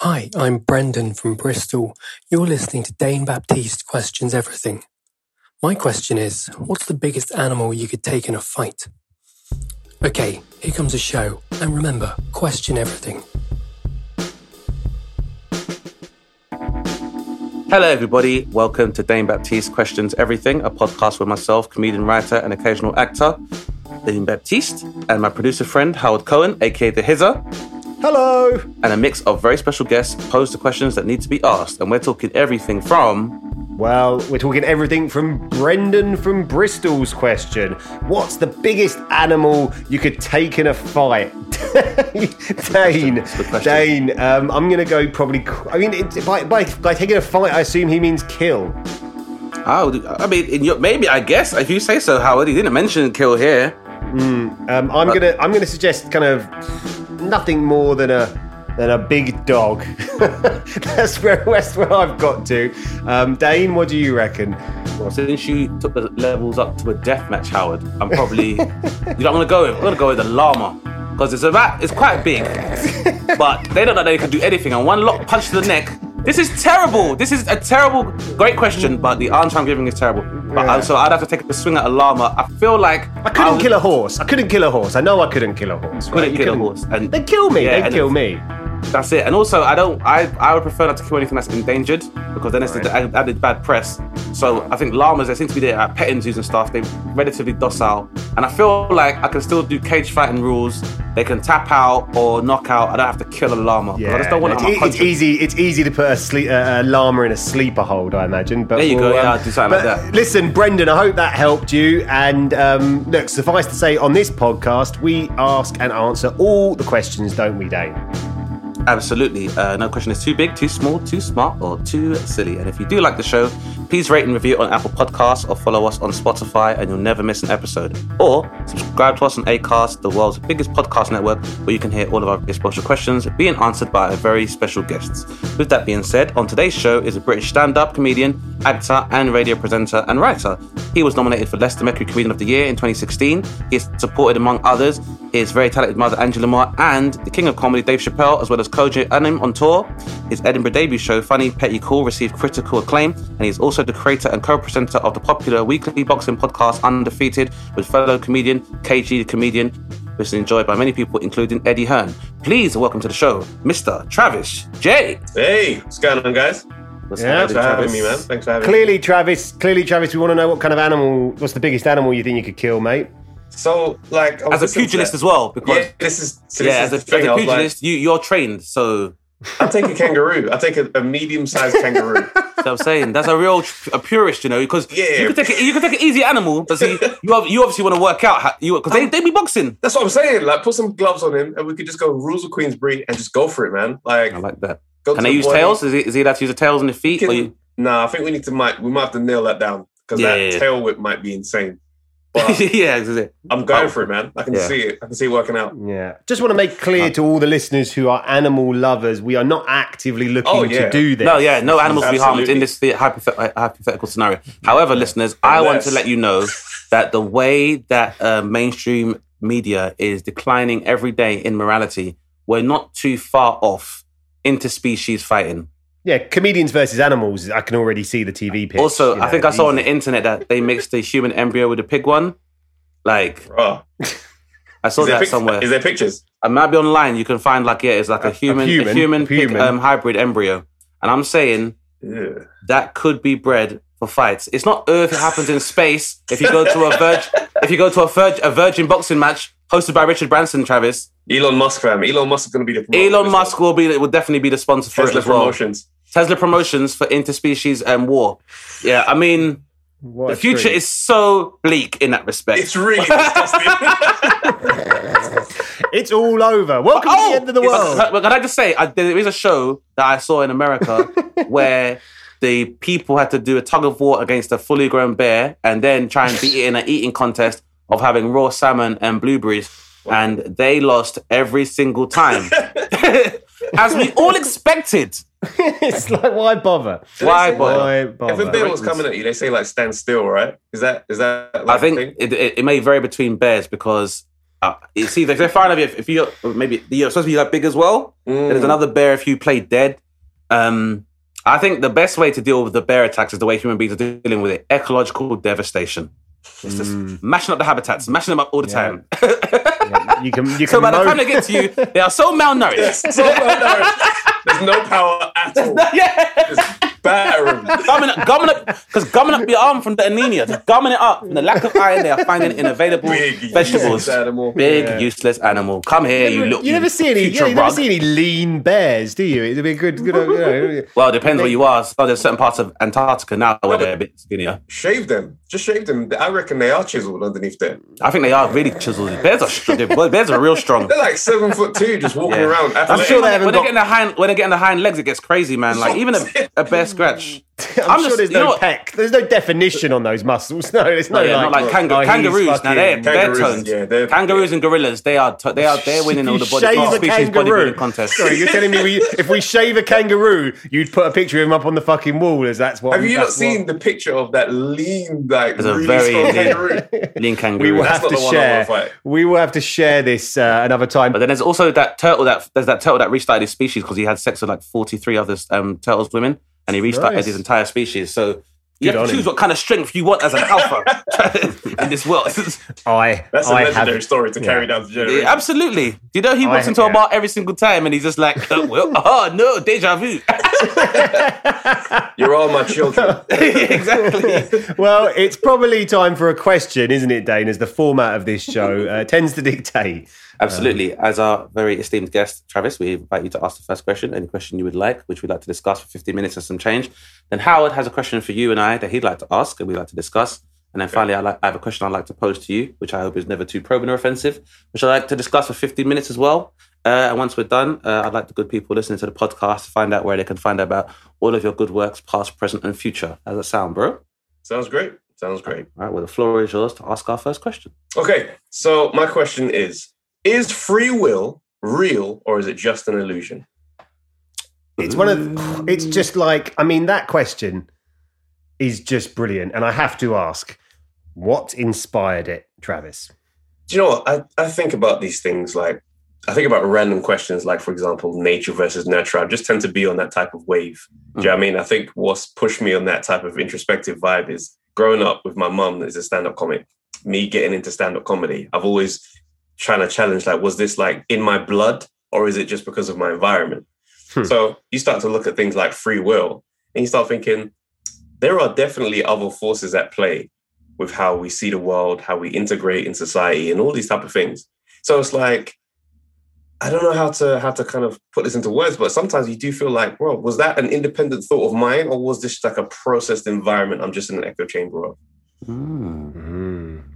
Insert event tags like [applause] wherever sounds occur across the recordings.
Hi, I'm Brendan from Bristol. You're listening to Dane Baptiste Questions Everything. My question is, what's the biggest animal you could take in a fight? Okay, here comes a show. And remember, question everything. Hello, everybody. Welcome to Dane Baptiste Questions Everything, a podcast with myself, comedian, writer, and occasional actor, Dane Baptiste, and my producer friend, Howard Cohen, aka The Hizzer. Hello. And a mix of very special guests pose the questions that need to be asked. And we're talking everything from. Well, we're talking everything from Brendan from Bristol's question. What's the biggest animal you could take in a fight? [laughs] Dane, Dane, um, I'm going to go probably. I mean, it, by, by, by taking a fight, I assume he means kill. Oh, I mean, your, maybe I guess if you say so, Howard. He didn't mention kill here. Mm, um, I'm but, gonna I'm gonna suggest kind of nothing more than a than a big dog. [laughs] that's where that's where I've got to. Um, Dane, what do you reckon? Well, since you took the levels up to a death match, Howard, I'm probably [laughs] you know I'm gonna go with I'm gonna go with the llama because it's about it's quite big, [laughs] but they don't know they can do anything. And one lock punch to the neck. This is terrible. This is a terrible, great question, but the answer I'm giving is terrible. But uh, yeah. so I'd have to take a swing at a llama. I feel like I couldn't kill a horse. I couldn't kill a horse. I know I couldn't kill a horse. Couldn't kill couldn't. a horse, and they kill me. Yeah, they kill me. That's it. And also, I don't. I I would prefer not to kill anything that's endangered because then it's right. the added bad press. So I think llamas, they seem to be there at petting zoos and stuff. They're relatively docile, and I feel like I can still do cage fighting rules. They can tap out or knock out. I don't have to kill a llama. Yeah, I just don't want it's, it's easy. It's easy to put a, sleep, uh, a llama in a sleeper hold, I imagine. But there you we'll, go. Um, yeah, do something like that. Listen, Brendan, I hope that helped you. And um, look, suffice to say, on this podcast, we ask and answer all the questions, don't we, Dane? Absolutely. Uh, no question is too big, too small, too smart, or too silly. And if you do like the show, please rate and review on Apple Podcasts or follow us on Spotify and you'll never miss an episode. Or subscribe to us on Acast, the world's biggest podcast network, where you can hear all of our special questions being answered by our very special guests. With that being said, on today's show is a British stand-up comedian, actor, and radio presenter and writer. He was nominated for Leicester Mercury Comedian of the Year in 2016. He has supported, among others, his very talented mother Angie Le Mar and the king of comedy Dave Chappelle, as well as co-joining on tour. His Edinburgh debut show, Funny Petty Cool, received critical acclaim, and he's also the creator and co-presenter of the popular weekly boxing podcast Undefeated with fellow comedian KG the Comedian, which is enjoyed by many people, including Eddie Hearn. Please welcome to the show, Mr. Travis Jay. Hey, what's going on, guys? What's yeah, thanks for having me, man. Thanks for having clearly, me. Travis. Clearly, Travis. We want to know what kind of animal. What's the biggest animal you think you could kill, mate? So, like, as a pugilist as well, because yeah, this is so yeah, this as, a, as a pugilist, like, you you're trained, so I take a kangaroo. I take a, a medium-sized kangaroo. [laughs] So I'm saying that's a real a purist, you know, because yeah. you could take a, you could take an easy animal, but see, you you obviously want to work out how you because they they be boxing. That's what I'm saying. Like, put some gloves on him, and we could just go rules of Queensberry and just go for it, man. Like, I like that. Can they use tails? Is he, is he allowed to use the tails on the feet? Can, you... No, I think we need to might we might have to nail that down because yeah, that yeah. tail whip might be insane. [laughs] yeah, I'm going for it, man. I can yeah. see it. I can see it working out. Yeah. Just want to make clear to all the listeners who are animal lovers, we are not actively looking oh, yeah. to do this. No, yeah, no animals will be harmed in this hypothetical scenario. However, listeners, Unless. I want to let you know that the way that uh, mainstream media is declining every day in morality, we're not too far off interspecies fighting. Yeah, comedians versus animals. I can already see the TV pitch. Also, you know, I think I saw on the internet that they mixed the human embryo with a pig one. Like, I saw that pic- somewhere. Is there pictures? It might be online. You can find like yeah, it's like a, a human, a human, a human, pig, human. Um, hybrid embryo. And I'm saying yeah. that could be bred for fights. It's not Earth. It happens in space. If you go to a virgin, if you go to a, virgin, a virgin boxing match hosted by Richard Branson, Travis. Elon Musk, fam. Elon Musk is going to be the. Elon Musk will be will definitely be the sponsor for Tesla it as well. Promotions. Tesla promotions for interspecies and war. Yeah, I mean, What The future treat. is so bleak in that respect. It's really disgusting. [laughs] It's all over. Welcome to the oh, end of the world. But, but can I just say, I, there is a show that I saw in America [laughs] where the people had to do a tug of war against a fully grown bear and then try and beat it in an eating contest of having raw salmon and blueberries. And they lost every single time. [laughs] As we all [laughs] expected. it's like, why bother? Why say- bother? Why if a bear was coming at you, they say like stand still, right? Is that is that? Like I a think thing? it, it, it may vary between bears because uh, you see, they're fine if, if you're maybe you're supposed to be that big as well. Mm. There's another bear if you play dead. Um, I think the best way to deal with the bear attacks is the way human beings are dealing with it: ecological devastation. It's just Mm. mashing up the habitats, mashing them up all the time. [laughs] You can, you can so by the mow- time they get to you, they are so malnourished. [laughs] So malnourished. There's no power at all. yeah, Just batter 'em. gumming up, gumming up, because gumming up your arm from the anemia, just gumming it up. From the lack of iron, they are finding it in available Big vegetables. useless animal. Big Yeah. useless animal. Come here, you look. you never see any. Yeah, you never rug. see any lean bears, do you? It'd be a good. good you know, Well, it depends where you are. So there's certain parts of Antarctica now where they're a bit skinnier. Shave them. Just shave them. I reckon they are chiseled underneath there. I think they are really chiseled. Bears are str- they're- bears are real strong. [laughs] They're like seven foot two, just walking Yeah. around. I'm sure they haven't when they got- get in the hind when they get in the hind legs, it gets crazy, man. Like even a, a bear scratch. [laughs] I'm, I'm sure just- there's you know no what- pec. There's no definition on those muscles. [laughs] No, there's no No, yeah, like, not like kangaroo, oh, he's kangaroos. Now they're, they're toned. yeah, they're- kangaroos and gorillas, they are t- they are they're winning all the You body shave all a species kangaroo. bodybuilding contests. Sorry, you're telling me we, [laughs] if we shave a kangaroo, you'd put a picture of him up on the fucking wall? As that's what? Have you not that's seen what- the picture of that lean, like There's a very strong lean- kangaroo? Lean We will That's have to the one I share. We will have to share this uh, another time. But then there's also that turtle that there's that turtle that restarted his species because he had sex with like 43 other um, turtles women, and he restarted Nice. his entire species. So you Good have to choose him. what kind of strength you want as an alpha [laughs] [laughs] in this world. [laughs] I, That's a I legendary have, story to carry down the generation. Yeah, absolutely. Do you know he walks I- into a bar every single time and he's just like, oh, well, oh no, deja vu. You're all my children. exactly. well, it's probably time for a question, isn't it, Dane? As the format of this show uh, tends to dictate. Absolutely. As our very esteemed guest, Travis, we invite you to ask the first question, any question you would like, which we'd like to discuss for 15 minutes and some change. Then Howard has a question for you and I that he'd like to ask and we'd like to discuss. And then finally, I, like, I have a question I'd like to pose to you, which I hope is never too probing or offensive, which I'd like to discuss for 15 minutes as well. Uh, and once we're done, uh, I'd like the good people listening to the podcast to find out where they can find out about all of your good works, past, present, and future. How's that sound, bro? Sounds great. Sounds great. All right, well, the floor is yours to ask our first question. Okay, so my question is Is free will real or is it just an illusion? It's one of. It's just like I mean that question is just brilliant, and I have to ask, what inspired it, Travis? Do you know what? I, I think about these things like, I think about random questions like, for example, nature versus nurture. I just tend to be on that type of wave. Do you know what I mean? I think what's pushed me on that type of introspective vibe is growing up with my mum as a stand up comic, me getting into stand up comedy. I've always trying to challenge like, was this like in my blood or is it just because of my environment? Hmm. So you start to look at things like free will and you start thinking, there are definitely other forces at play with how we see the world, how we integrate in society, and all these type of things. So it's like I don't know how to how to kind of put this into words, but sometimes you do feel like, well, was that an independent thought of mine, or was this like a processed environment? I'm just in an echo chamber of. Hmm.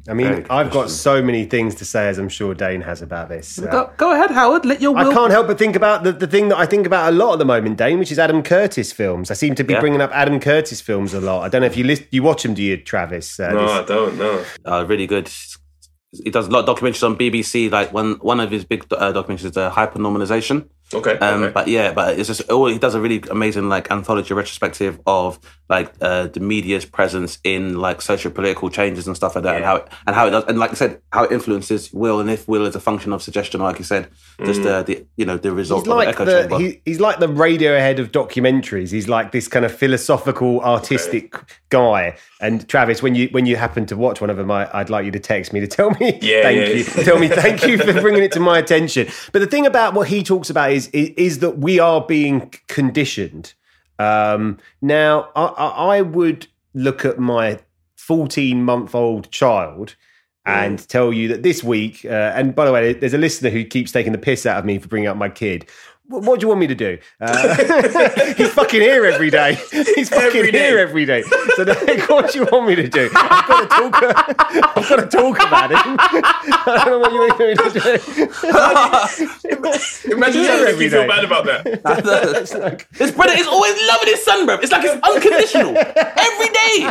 I mean, Very I've got so many things to say, as I'm sure Dane has about this. Uh, Go, go ahead, Howard. Let your I can't help but think about the, the thing that I think about a lot at the moment, Dane, which is Adam Curtis films. I seem to be Yeah. bringing up Adam Curtis films a lot. I don't know if you list, you watch them, do you, Travis? Uh, No, this- I don't know. uh, really good. He does a lot of documentaries on BBC. Like one one of his big uh, documentaries is uh, hypernormalization. Okay. Um, okay. But yeah, but it's just oh, he does a really amazing like anthology retrospective of like uh, the media's presence in like social political changes and stuff like that, and how it, and how it does, and like I said, how it influences will, and if will is a function of suggestion, like you said, just uh, the you know the result He's of like an echo the chamber. he, he's like the Radiohead of documentaries. He's like this kind of philosophical, artistic guy. And Travis, when you when you happen to watch one of them, I, I'd like you to text me to tell me Yeah, [laughs] thank yeah, you, yeah. tell me thank you [laughs] for bringing it to my attention. But the thing about what he talks about is is, is that we are being conditioned. Um, now, I, I, I would look at my 14 month old child and tell you that this week, uh, and by the way, there's a listener who keeps taking the piss out of me for bringing up my kid. What, what do you want me to do? Uh, [laughs] he's fucking here every day. [laughs] He's fucking Every day. here every day. So Nick, [laughs] what do you want me to do? I've got to talk. I've got to talk about him. I don't know what you want me to do. Imagine Here trying to make every you feel bad about that. It's like- His brother is always loving his son, bruv. It's like it's unconditional every day.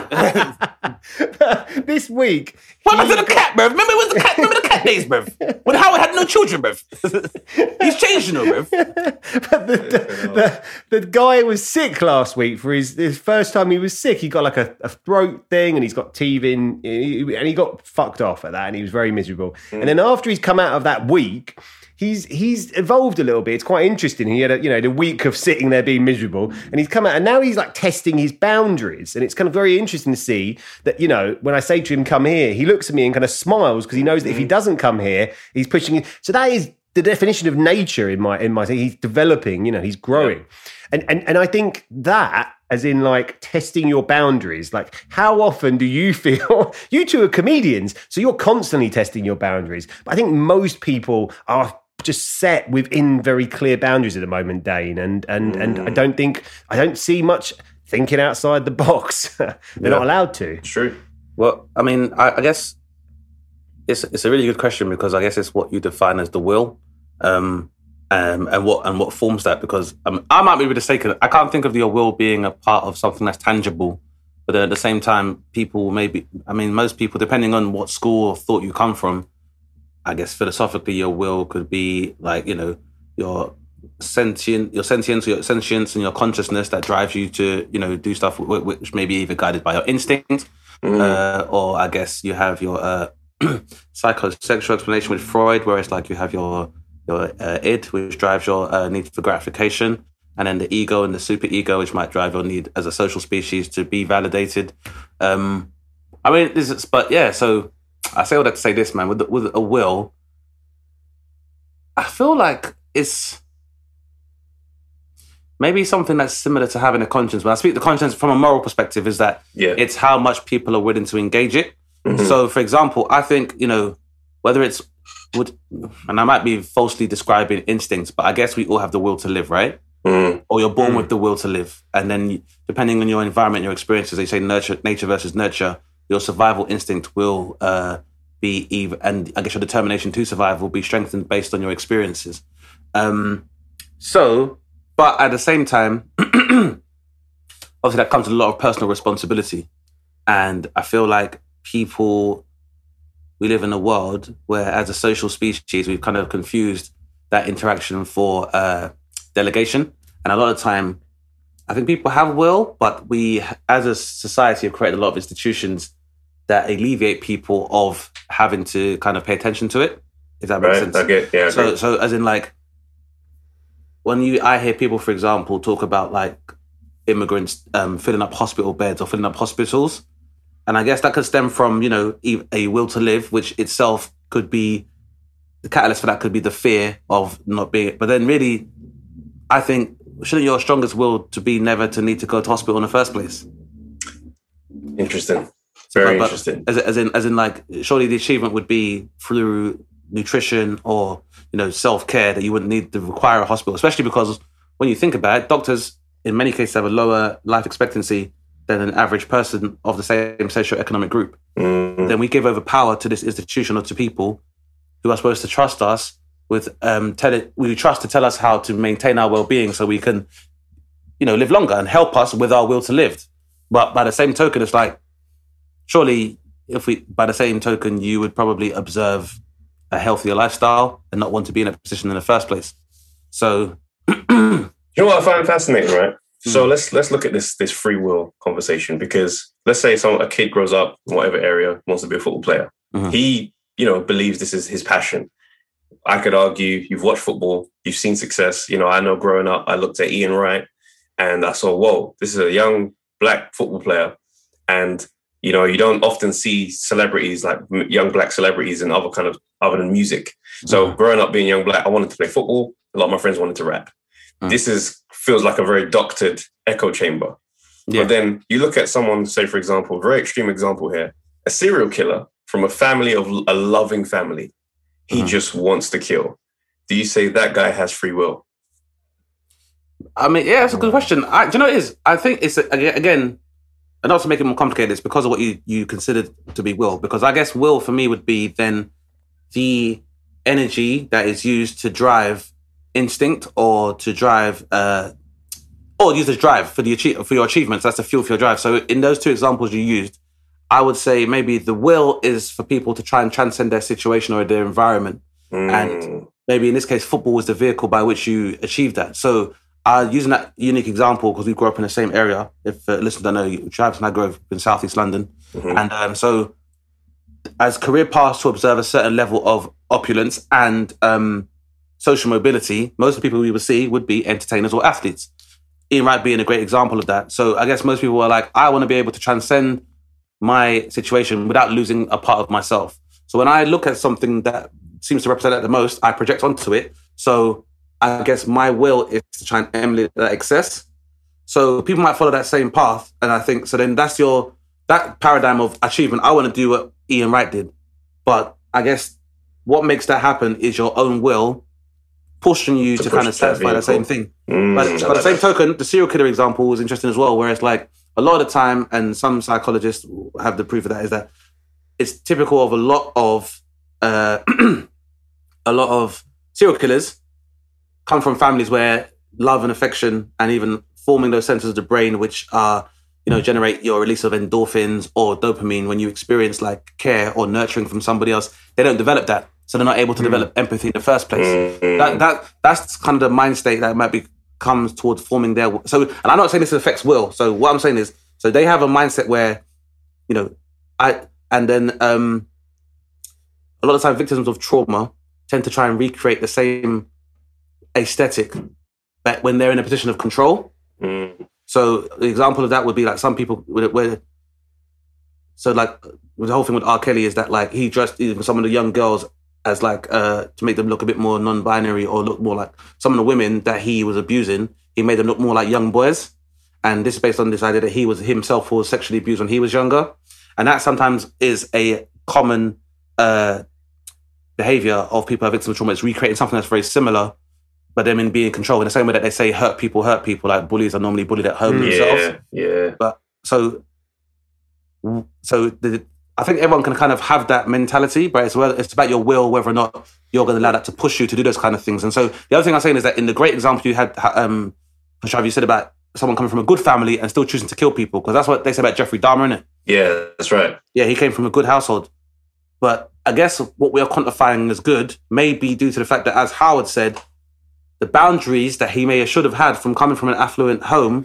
this week, What happened to the cat, bruv? Remember, it was the cat. Remember the cat days, bruv? When Howard had no children, bruv. He's changed, you know, bruv. [laughs] but the, the, the, guy was sick last week for his, his first time he was sick. He got like a, a throat thing and he's got teething and he got fucked off at that and he was very miserable. And mm. then after he's come out of that week, he's he's evolved a little bit. It's quite interesting. He had a you know the week of sitting there being miserable, and he's come out, and now he's like testing his boundaries, and it's kind of very interesting to see that you know when I say to him, "Come here," he looks at me and kind of smiles because he knows that if he mm. doesn't come here, he's pushing. it. So that is the definition of nature in my in my he's developing. You know, he's growing, and and and I think that. As in, like testing your boundaries. Like, how often do you [laughs] feel? you two are comedians, so you're constantly testing your boundaries. But I think most people are just set within very clear boundaries at the moment, Dane. And and and I mm. don't think I don't see much thinking outside the box. [laughs] They're not allowed to. True. Well, I mean, I, I guess it's it's a really good question because I guess it's what you define as the will, um, um, and what and what forms that. Because um, I might be mistaken. I can't think of your will being a part of something that's tangible, but then at the same time, people maybe. I mean, most people, depending on what school of thought you come from, I guess philosophically, your will could be like you know your sentient, your sentience, your sentience, and your consciousness that drives you to you know do stuff which may be either guided by your instinct, uh, or I guess you have your uh, [clears throat] psychosexual explanation with Freud, where it's like you have your your uh, id, which drives your uh, need for gratification, and then the ego and the super ego, which might drive your need as a social species to be validated. Um, I mean, this is, but yeah. So I say all that to say this, man. With with a will, I feel like it's maybe something that's similar to having a conscience. When I speak the conscience from a moral perspective, is that Yeah. it's how much people are willing to engage it. Mhm. So, for example, I think you know whether it's would, and I might be falsely describing instincts, but I guess we all have the will to live, right? Mm. Or you're born with the will to live, and then depending on your environment, your experiences, they say nurture, nature versus nurture. Your survival instinct will uh, be even, and I guess your determination to survive will be strengthened based on your experiences. Um, so, but at the same time, [clears throat] obviously that comes with a lot of personal responsibility, and I feel like people we live in a world where, as a social species, we've kind of confused that interaction for uh, delegation. And a lot of time, I think people have will, but we, as a society, have created a lot of institutions that alleviate people of having to kind of pay attention to it. If that makes Right. sense. Get. Yeah. So, agree. so as in like when you, I hear people, for example, talk about like immigrants um, filling up hospital beds or filling up hospitals, and I guess that could stem from you know a will to live, which itself could be the catalyst for that could be the fear of not being. But then, really, I think shouldn't your strongest will to be never to need to go to hospital in the first place? Interesting. Very But- but interesting. As, as in, as in, like, surely the achievement would be through nutrition or you know self care that you wouldn't need to require a hospital, especially because when you think about it, doctors in many cases have a lower life expectancy than an average person of the same socioeconomic group. Mm. Then we give over power to this institution or to people who are supposed to trust us with um tell it we trust to tell us how to maintain our well being so we can you know live longer and help us with our will to live. But by the same token, it's like surely if we by the same token you would probably observe a healthier lifestyle and not want to be in a position in the first place so [clears throat] You know what I find fascinating, right? So Hmm. let's let's look at this this free will conversation because let's say some a kid grows up in whatever area wants to be a football player. Mhm. He you know believes this is his passion. I could argue you've watched football, you've seen success. You know, I know growing up, I looked at Ian Wright and I saw, whoa, this is a young black football player, and you know you don't often see celebrities like young black celebrities and other kind of other than music. So growing up being young black, I wanted to play football. A lot of my friends wanted to rap. Mm. This is feels like a very doctored echo chamber. Yeah. But then you look at someone, say for example, very extreme example here, a serial killer from a family of a loving family. He Mhm. just wants to kill. Do you say that guy has free will? I mean, yeah, it's a good question. I, do you know what it is? I think it's again, and also to make it more complicated, it's because of what you you considered to be will. Because I guess will for me would be then the energy that is used to drive instinct or to drive uh or use as drive for the achie- for your achievements. That's the fuel for your drive. So in those two examples you used, I would say maybe the will is for people to try and transcend their situation or their environment, and maybe in this case, football was the vehicle by which you achieve that. So. Uh, using that unique example because we grew up in the same area. If uh, listeners don't know, Travis and I grew up in Southeast London, and um, so as career paths to observe a certain level of opulence and um, social mobility, most of the people we would see would be entertainers or athletes. Ian Wright being a great example of that. So I guess most people are like, I want to be able to transcend my situation without losing a part of myself. So when I look at something that seems to represent that the most, I project onto it. So I guess my will is to try and emulate that excess. So people might follow that same path, and I think so. Then that's your that paradigm of achievement. I want to do what Ian Wright did, but I guess what makes that happen is your own will pushing you to, To kind of satisfy the same thing. Mm, But by the same token, the serial killer example was interesting as well, where it's like a lot of the time, and some psychologists have the proof of that, is that it's typical of a lot of uh, [clears throat] a lot of serial killers come from families where love and affection and even forming those centers of the brain which are you know generate your release of endorphins or dopamine when you experience like care or nurturing from somebody else they don't develop that so they're not able to develop empathy in the first place Mm. that, that that's kind of the mind state that might be comes towards forming their so and i'm not saying this affects will so what i'm saying is so they have a mindset where you know i and then um a lot of times victims of trauma tend to try and recreate the same aesthetic but when they're in a position of control Mm. so the example of that would be like some people where, where so like the whole thing with R. Kelly is that like he dressed even some of the young girls as like uh to make them look a bit more non-binary or look more like some of the women that he was abusing, he made them look more like young boys. And this is based on this idea that he was himself was sexually abused when he was younger. And that sometimes is a common uh behavior of people who are victims of trauma. It's recreating something that's very similar, but them in being in control in the same way that they say hurt people hurt people, like bullies are normally bullied at home themselves Yeah, yeah. but so so the, I think everyone can kind of have that mentality, but it's well, it's about your will whether or not you're going to allow that to push you to do those kind of things. And so the other thing I'm saying is that in the great example you had, um, Shav, you said about someone coming from a good family and still choosing to kill people, because that's what they say about Jeffrey Dahmer, isn't it? Yeah, that's right. Yeah, he came from a good household. But I guess what we are quantifying as good may be due to the fact that, as Howard said, the boundaries that he may have should have had from coming from an affluent home,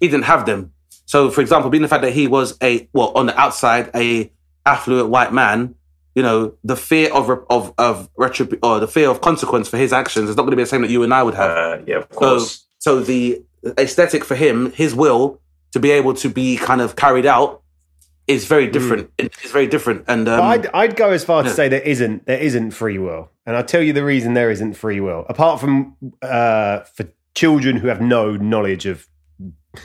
he didn't have them. So, for example, being the fact that he was a well on the outside a affluent white man, you know, the fear of of of retribu- or the fear of consequence for his actions is not going to be the same that you and I would have. Uh, yeah, of So, course. so the aesthetic for him, his will to be able to be kind of carried out, is very different. It's very different, and um, I'd, I'd go as far to yeah. say there isn't there isn't free will, and I'll tell you the reason there isn't free will. Apart from uh, for children who have no knowledge of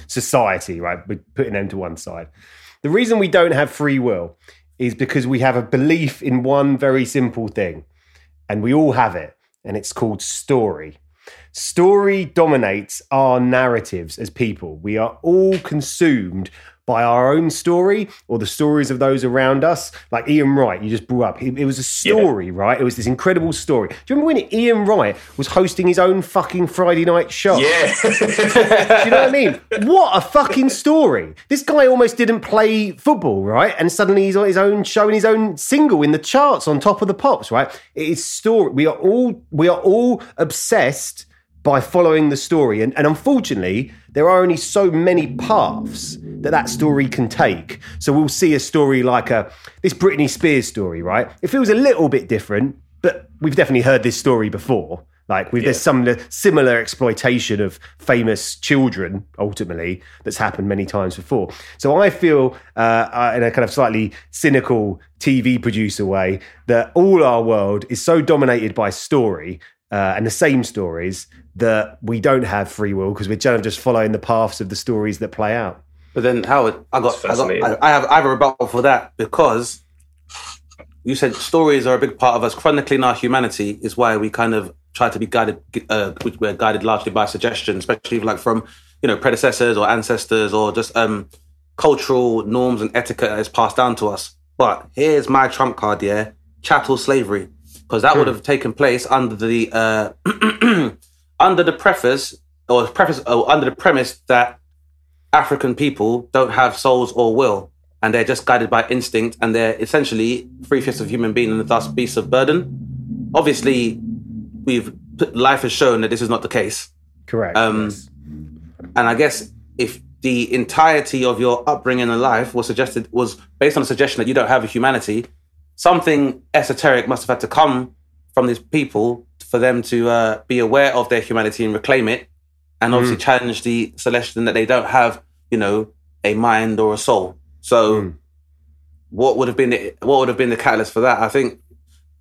society, right? We're putting them to one side. The reason we don't have free will is because we have a belief in one very simple thing, and we all have it, and it's called story. Story dominates our narratives as people. We are all consumed by our own story or the stories of those around us. Like Ian Wright, you just brought up. It, it was a story, right? It was this incredible story. Do you remember when Ian Wright was hosting his own fucking Friday night show? yeah. [laughs] Do you know what I mean? What a fucking story. This guy almost didn't play football, right? And suddenly he's on his own show and his own single in the charts on top of the pops, right? It is story. We are all we are all obsessed by following the story. And, and unfortunately, there are only so many paths that that story can take. So we'll see a story like a this Britney Spears story, right? It feels a little bit different, but we've definitely heard this story before. Like we've, there's some similar exploitation of famous children, ultimately, that's happened many times before. So I feel, uh, uh, in a kind of slightly cynical TV producer way, that all our world is so dominated by story uh, and the same stories that we don't have free will because we're kind of just following the paths of the stories that play out. But then Howard, I got, I, got. I, I have, I have a rebuttal for that because you said stories are a big part of us. Chronicling our humanity is why we kind of try to be guided, uh, which were guided largely by suggestion, especially like from you know predecessors or ancestors or just um, cultural norms and etiquette that is passed down to us. But here's my trump card, yeah, chattel slavery, because that would have taken place under the uh, [clears throat] under the preface or preface or under the premise that African people don't have souls or will, and they're just guided by instinct, and they're essentially three fifths of human being and thus beasts of burden. Obviously, we've life has shown that this is not the case. Correct. Um, yes. And I guess if the entirety of your upbringing in life was suggested was based on a suggestion that you don't have a humanity, something esoteric must have had to come from these people for them to uh, be aware of their humanity and reclaim it, and obviously challenge the suggestion that they don't have, you know, a mind or a soul. So, what would have been the, what would have been the catalyst for that? I think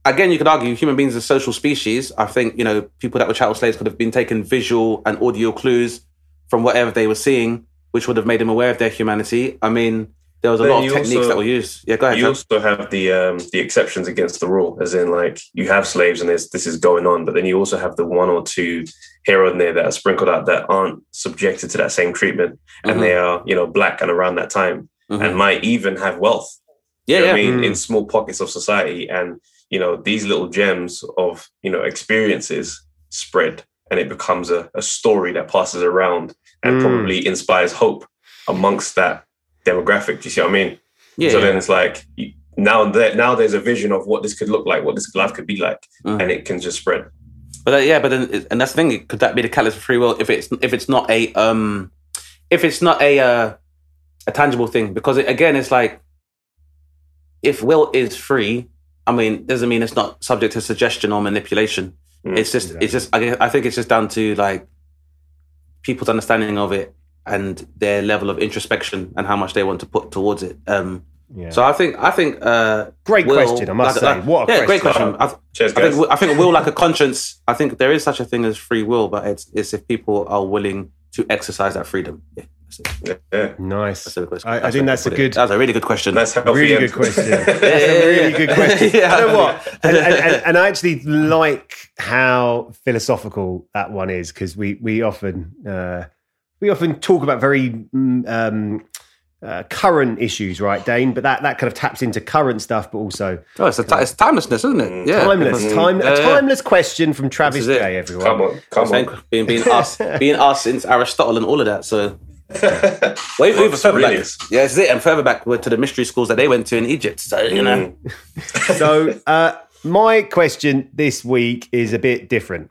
again, you could argue human beings are social species. I think, you know, people that were chattel slaves could have been taken visual and audio clues from whatever they were seeing, which would have made them aware of their humanity. I mean, there was a Then lot of techniques also- that were used. Yeah, go ahead. you Sam. also have the um, the exceptions against the rule, as in like you have slaves and there's this is going on, but then you also have the one or two here and there that are sprinkled out that aren't subjected to that same treatment, and they are you know black and around that time, Mhm. and might even have wealth. yeah, you know yeah. I mean, Mm. in small pockets of society, and you know these little gems of you know experiences spread, and it becomes a, a story that passes around and Mm. probably inspires hope amongst that demographic. Do you see what I mean? yeah, so yeah. then it's like now that now there's a vision of what this could look like, what this life could be like, Mm. and it can just spread. But uh, yeah, but then and that's the thing. Could that be the catalyst for free will if it's if it's not a um if it's not a uh, a tangible thing? Because it, again, it's like if will is free, I mean, doesn't mean it's not subject to suggestion or manipulation. Mm, it's just it's just I, I think it's just down to like people's understanding of it and their level of introspection and how much they want to put towards it. Um, Yeah. So I think I think uh, Great will- question, I must say. What a yeah, great question. question. I, Cheers, I guys. think I think will like a conscience. I think there is such a thing as free will, but it's it's if people are willing to exercise that freedom. Yeah, that's yeah, Nice. That's a good question. I, I That's think that's a good, That's a really good question. that's healthy. really good question. [laughs] That's a really good question. [laughs] Yeah. You know what? And, and, and, and I actually like how philosophical that one is because we we often uh, we often talk about very mm, um, uh, current issues, right, Dane? But that that kind of taps into current stuff, but also oh, it's, a ti- it's timelessness, isn't it? Yeah, timeless. Because- Time, Yeah, a yeah. timeless question from Travis This is it. Jay. Everyone. Come on, come Saying- on. being being us, [laughs] being us since Aristotle and all of that. So [laughs] way even Marcus further back. Aurelius. Yeah, this is it. And further back were to the mystery schools that they went to in Egypt. So you know, Mm. [laughs] So uh, my question this week is a bit different.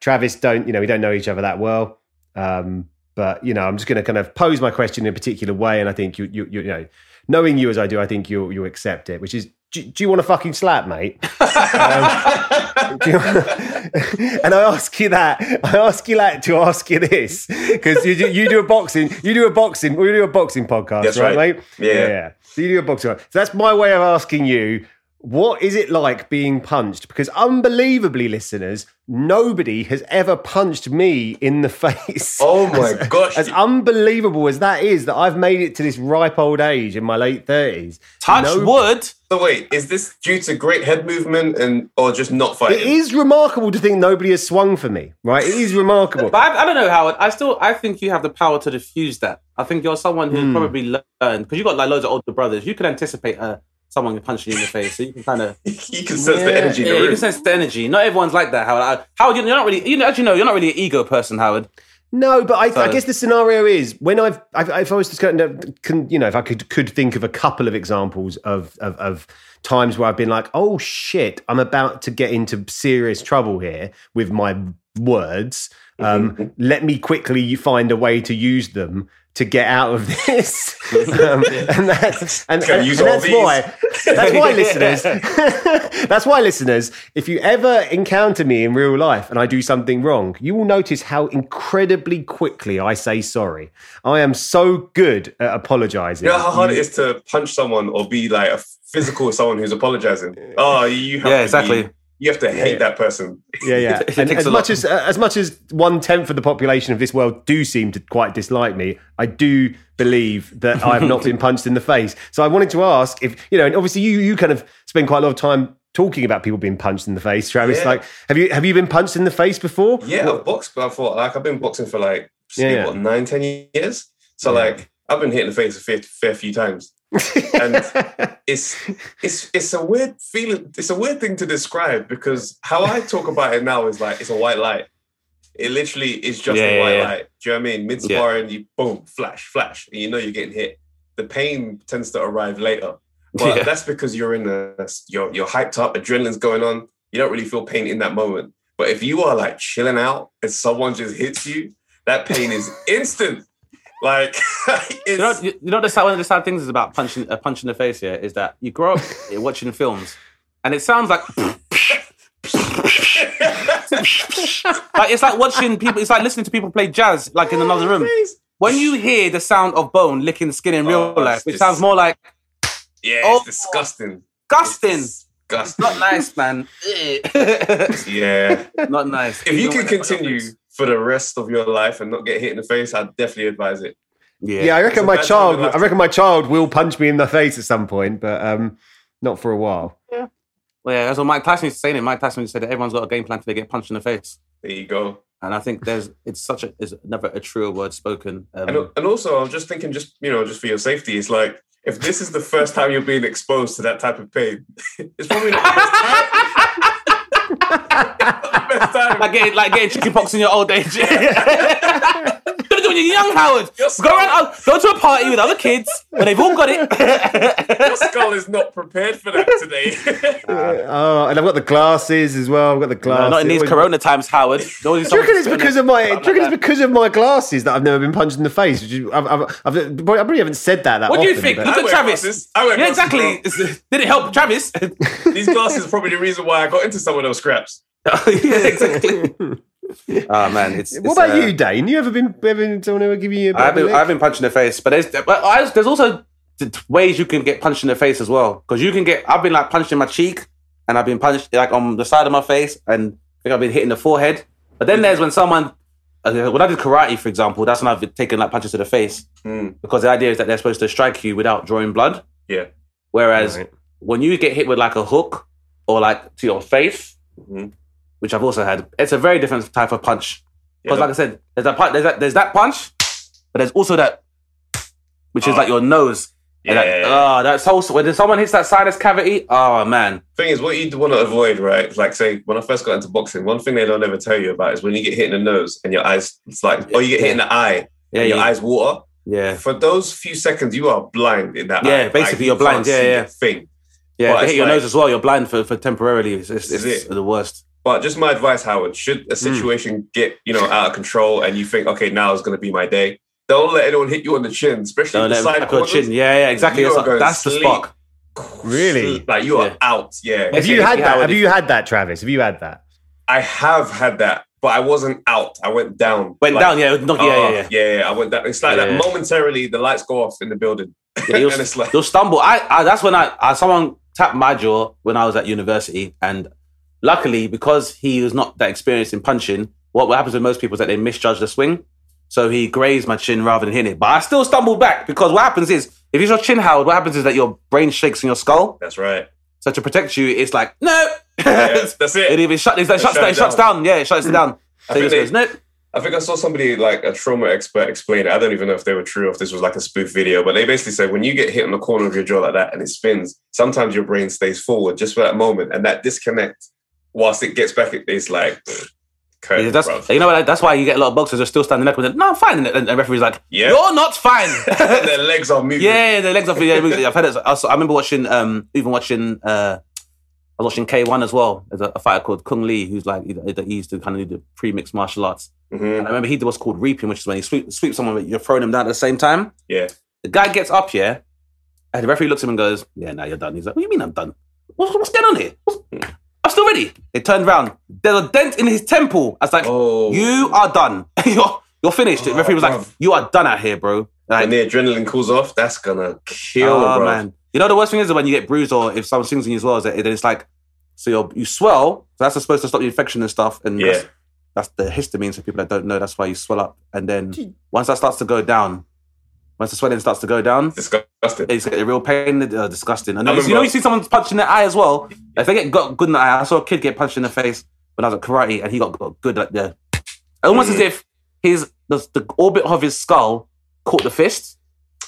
Travis, don't you know? We don't know each other that well, um, but you know, I'm just going to kind of pose my question in a particular way, and I think you, you, you, you know, knowing you as I do, I think you'll you accept it. Which is, do, do you want a fucking slap, mate? [laughs] Um, [laughs] you- [laughs] and I ask you that. I ask you that to ask you this because you, do- you do a boxing, you do a boxing, we do a boxing podcast, right, right. mate? Yeah. yeah. So you do a boxing. So that's my way of asking you. What is it like being punched? Because unbelievably, listeners, nobody has ever punched me in the [laughs] face. Oh my As- gosh. As unbelievable as that is, that I've made it to this ripe old age in my late 30s. Touch no- wood. So wait, is this due to great head movement and or just not fighting? It is remarkable to think nobody has swung for me, right? It is remarkable. [laughs] But I, I don't know, Howard. I still, I think you have the power to diffuse that. I think you're someone who's probably learned because you've got like loads of older brothers. You can anticipate uh, someone punching you in the face, so you can kind of [laughs] you can sense Yeah. the energy in yeah, the you can sense the energy. Not everyone's like that, Howard. Howard, you're not really, you know, as you know, you're not really an ego person, Howard. No, but I, I guess the scenario is when I've, I've if I was just kind of, can, you know, if I could could think of a couple of examples of, of of times where I've been like, oh shit, I'm about to get into serious trouble here with my words. Um, [laughs] let me quickly find a way to use them to get out of this. [laughs] um, and [laughs] that's and, and- use and that's these? why that's why [laughs] listeners that's why listeners if you ever encounter me in real life and i do something wrong you will notice how incredibly quickly i say sorry i am so good at apologizing You know how hard it is to punch someone or be like a physical with someone who's apologizing. Oh, you have Yeah, to exactly. Be, you have to hate that person. yeah yeah [laughs] and as much as uh, as much as one tenth of the population of this world do seem to quite dislike me i do believe that i've not [laughs] been punched in the face so i wanted to ask if you know and obviously you you kind of spend quite a lot of time talking about people being punched in the face travis Yeah. like have you have you been punched in the face before Yeah, I've boxed before. Like I've been boxing for like Yeah, yeah. what nine, ten years. So Yeah. like I've been hit in the face a fair, fair few times. And [laughs] it's it's it's a weird feeling. It's a weird thing to describe because how I talk about it now is like it's a white light. It literally is just Yeah, a white yeah. light. Do you know what I mean? Mid sparring, you boom, flash, flash, and you know you're getting hit. The pain tends to arrive later, but Yeah. that's because you're in a you're you're hyped up, adrenaline's going on. You don't really feel pain in that moment. But if you are like chilling out and someone just hits you, that pain is instant. Like [laughs] You know, you you know, the sad, one of the sad things is about punching a punch in the face. here is that you grow up [laughs] watching films, and it sounds like [laughs] like it's like watching people. It's like listening to people play jazz, like in another room. When you hear the sound of bone licking skin in real Oh, life, it's it sounds more like yeah, Oh. it's disgusting. disgusting. It's disgusting. Not nice, man. Yeah. Not nice. If you don't can want that on your continue. For the rest of your life and not get hit in the face, I'd definitely advise it. yeah, Yeah, I reckon my child. I reckon my child will punch me in the face at some point, but um, not for a while. Yeah. Well, yeah, that's what Mike Tyson used to say. It. Mike Tyson used to say that everyone's got a game plan till they get punched in the face, There you go. and I think there's it's such a is never a truer word spoken. Um, And, and also, I'm just thinking, just you know, just for your safety, it's like if this is the first time you're being exposed to that type of pain, [laughs] it's probably not the best time. Not the best time. [laughs] like getting like getting chickenpox in your old age. [laughs] You're doing you're young, Howard. Your Go around, uh, go to a party with other kids when they've all got it. Your skull is not prepared for that today. [laughs] oh, and I've got the glasses as well. I've got the glasses. No, not in these Always- Corona times, Howard. Do Do you reckon it's because of my? Do you reckon it's because of my glasses that I've never been punched in the face? Which is, I've, I've, I've, I probably haven't said that that What do you think? Look I at wear Travis. glasses. I wear Yeah, exactly. Did it help, Travis? [laughs] These glasses are probably the reason why I got into some of those scraps. [laughs] yeah, exactly. Oh [laughs] man, it's. What about uh, you, Dane? You ever been ever been someone ever give you a bit I've been. I've been punched in the face, but there's but I, there's also t- t- ways you can get punched in the face as well. Because you can get, I've been like punched in my cheek, and I've been punched like on the side of my face, and I think I've been hitting the forehead. But then there's when someone, uh, when I did karate, for example, that's when I've been taken like punches to the face, Mm. because the idea is that they're supposed to strike you without drawing blood. Yeah. Whereas Right. when you get hit with like a hook or like to your face, Mhm. Which I've also had, it's a very different type of punch. Because Yeah. like I said, there's that, pu- there's that there's that punch, but there's also that, which is Oh. like your nose. Yeah, yeah, yeah. ah, that's also when someone hits that sinus cavity. Oh man, thing is, what you want to avoid, right? Like, say, when I first got into boxing, one thing they don't ever tell you about is when you get hit in the nose and your eyes, it's like, or you get hit in the eye, yeah, and your eyes water. yeah, For those few seconds, you are blind in that Yeah, eye. basically you you're blind. Yeah, yeah. Thing. yeah. Hit your like- nose as well. You're blind for, for temporarily. It's, it's, it's is it. the worst. But just my advice, Howard, should Hmm. a situation get, you know, out of control and you think, okay, now is going to be my day, don't let anyone hit you on the chin, especially Don't the let side them crack your corners. chin. Yeah, yeah, exactly. You That's, are that's the spot. Really? Like, you are Yeah. out. Yeah. Have you had that? Have you had that, Travis? Have you had that? I have had that, but I wasn't out. I went down. Went Like, down, yeah, it was knock- yeah, oh, yeah, yeah. yeah, I went down. It's like Yeah, that yeah. momentarily the lights go off in the building. Yeah, you'll, [laughs] and it's like you'll stumble. I, I that's when I, I someone tapped my jaw when I was at university, and luckily because he was not that experienced in punching, what, what happens with most people is that they misjudge the swing, so he grazed my chin rather than hitting it. But I still stumbled back because what happens is if it's your chin held, what happens is that your brain shakes in your skull. that's right. So to protect you, it's like no. Yeah, that's [laughs] it. It even shut. It shuts, shut down, it it shuts down. down. Yeah, it shuts it down. So I he think goes, nope. I think I saw somebody like a trauma expert explain it. I don't even know if they were true, or if this was like a spoof video, but they basically said when you get hit on the corner of your jaw like that and it spins, sometimes your brain stays forward just for that moment, and that disconnect, whilst it gets back, it's like [sniffs] curtain, Yeah, that's, you know what? That's why you get a lot of boxers are still standing up it. No, I'm fine. And the referee's like, Yeah. you're not fine. [laughs] Their legs are moving. Yeah, yeah, the legs off. Yeah, I've had it. I remember watching, um, even watching. Uh, I was watching K1 as well. There's a, a fighter called Cung Le, who's like he, he used to kind of do the pre-mixed martial arts. Mhm. And I remember he did what's called reaping, which is when you sweep, sweep someone, but you're throwing them down at the same time. Yeah. The guy gets up yeah, and the referee looks at him and goes, "Yeah, now you're done." He's like, "What do you mean I'm done? What's, what's going on here? What's, I'm still ready." They turned around. There's a dent in his temple. I was like, Oh. "You are done. [laughs] you're you're finished." the referee was like, oh, "You are done out here, bro." Like, When the adrenaline cools off, that's gonna kill, Oh bro. man, you know the worst thing is that when you get bruised or if someone swings on you as well, is that it- it's like so you you swell. So that's supposed to stop the infection and stuff. And Yeah. that's, that's the histamine. So people that don't know, that's why you swell up. And then once that starts to go down, once the swelling starts to go down, Disgusting. it's a real pain. Uh, disgusting. And I you know, you see someone punched in the eye as well. If they get got good in the eye, I saw a kid get punched in the face when I was at karate, and he got, got good like the almost Mm. as if his the, the orbit of his skull caught the fist.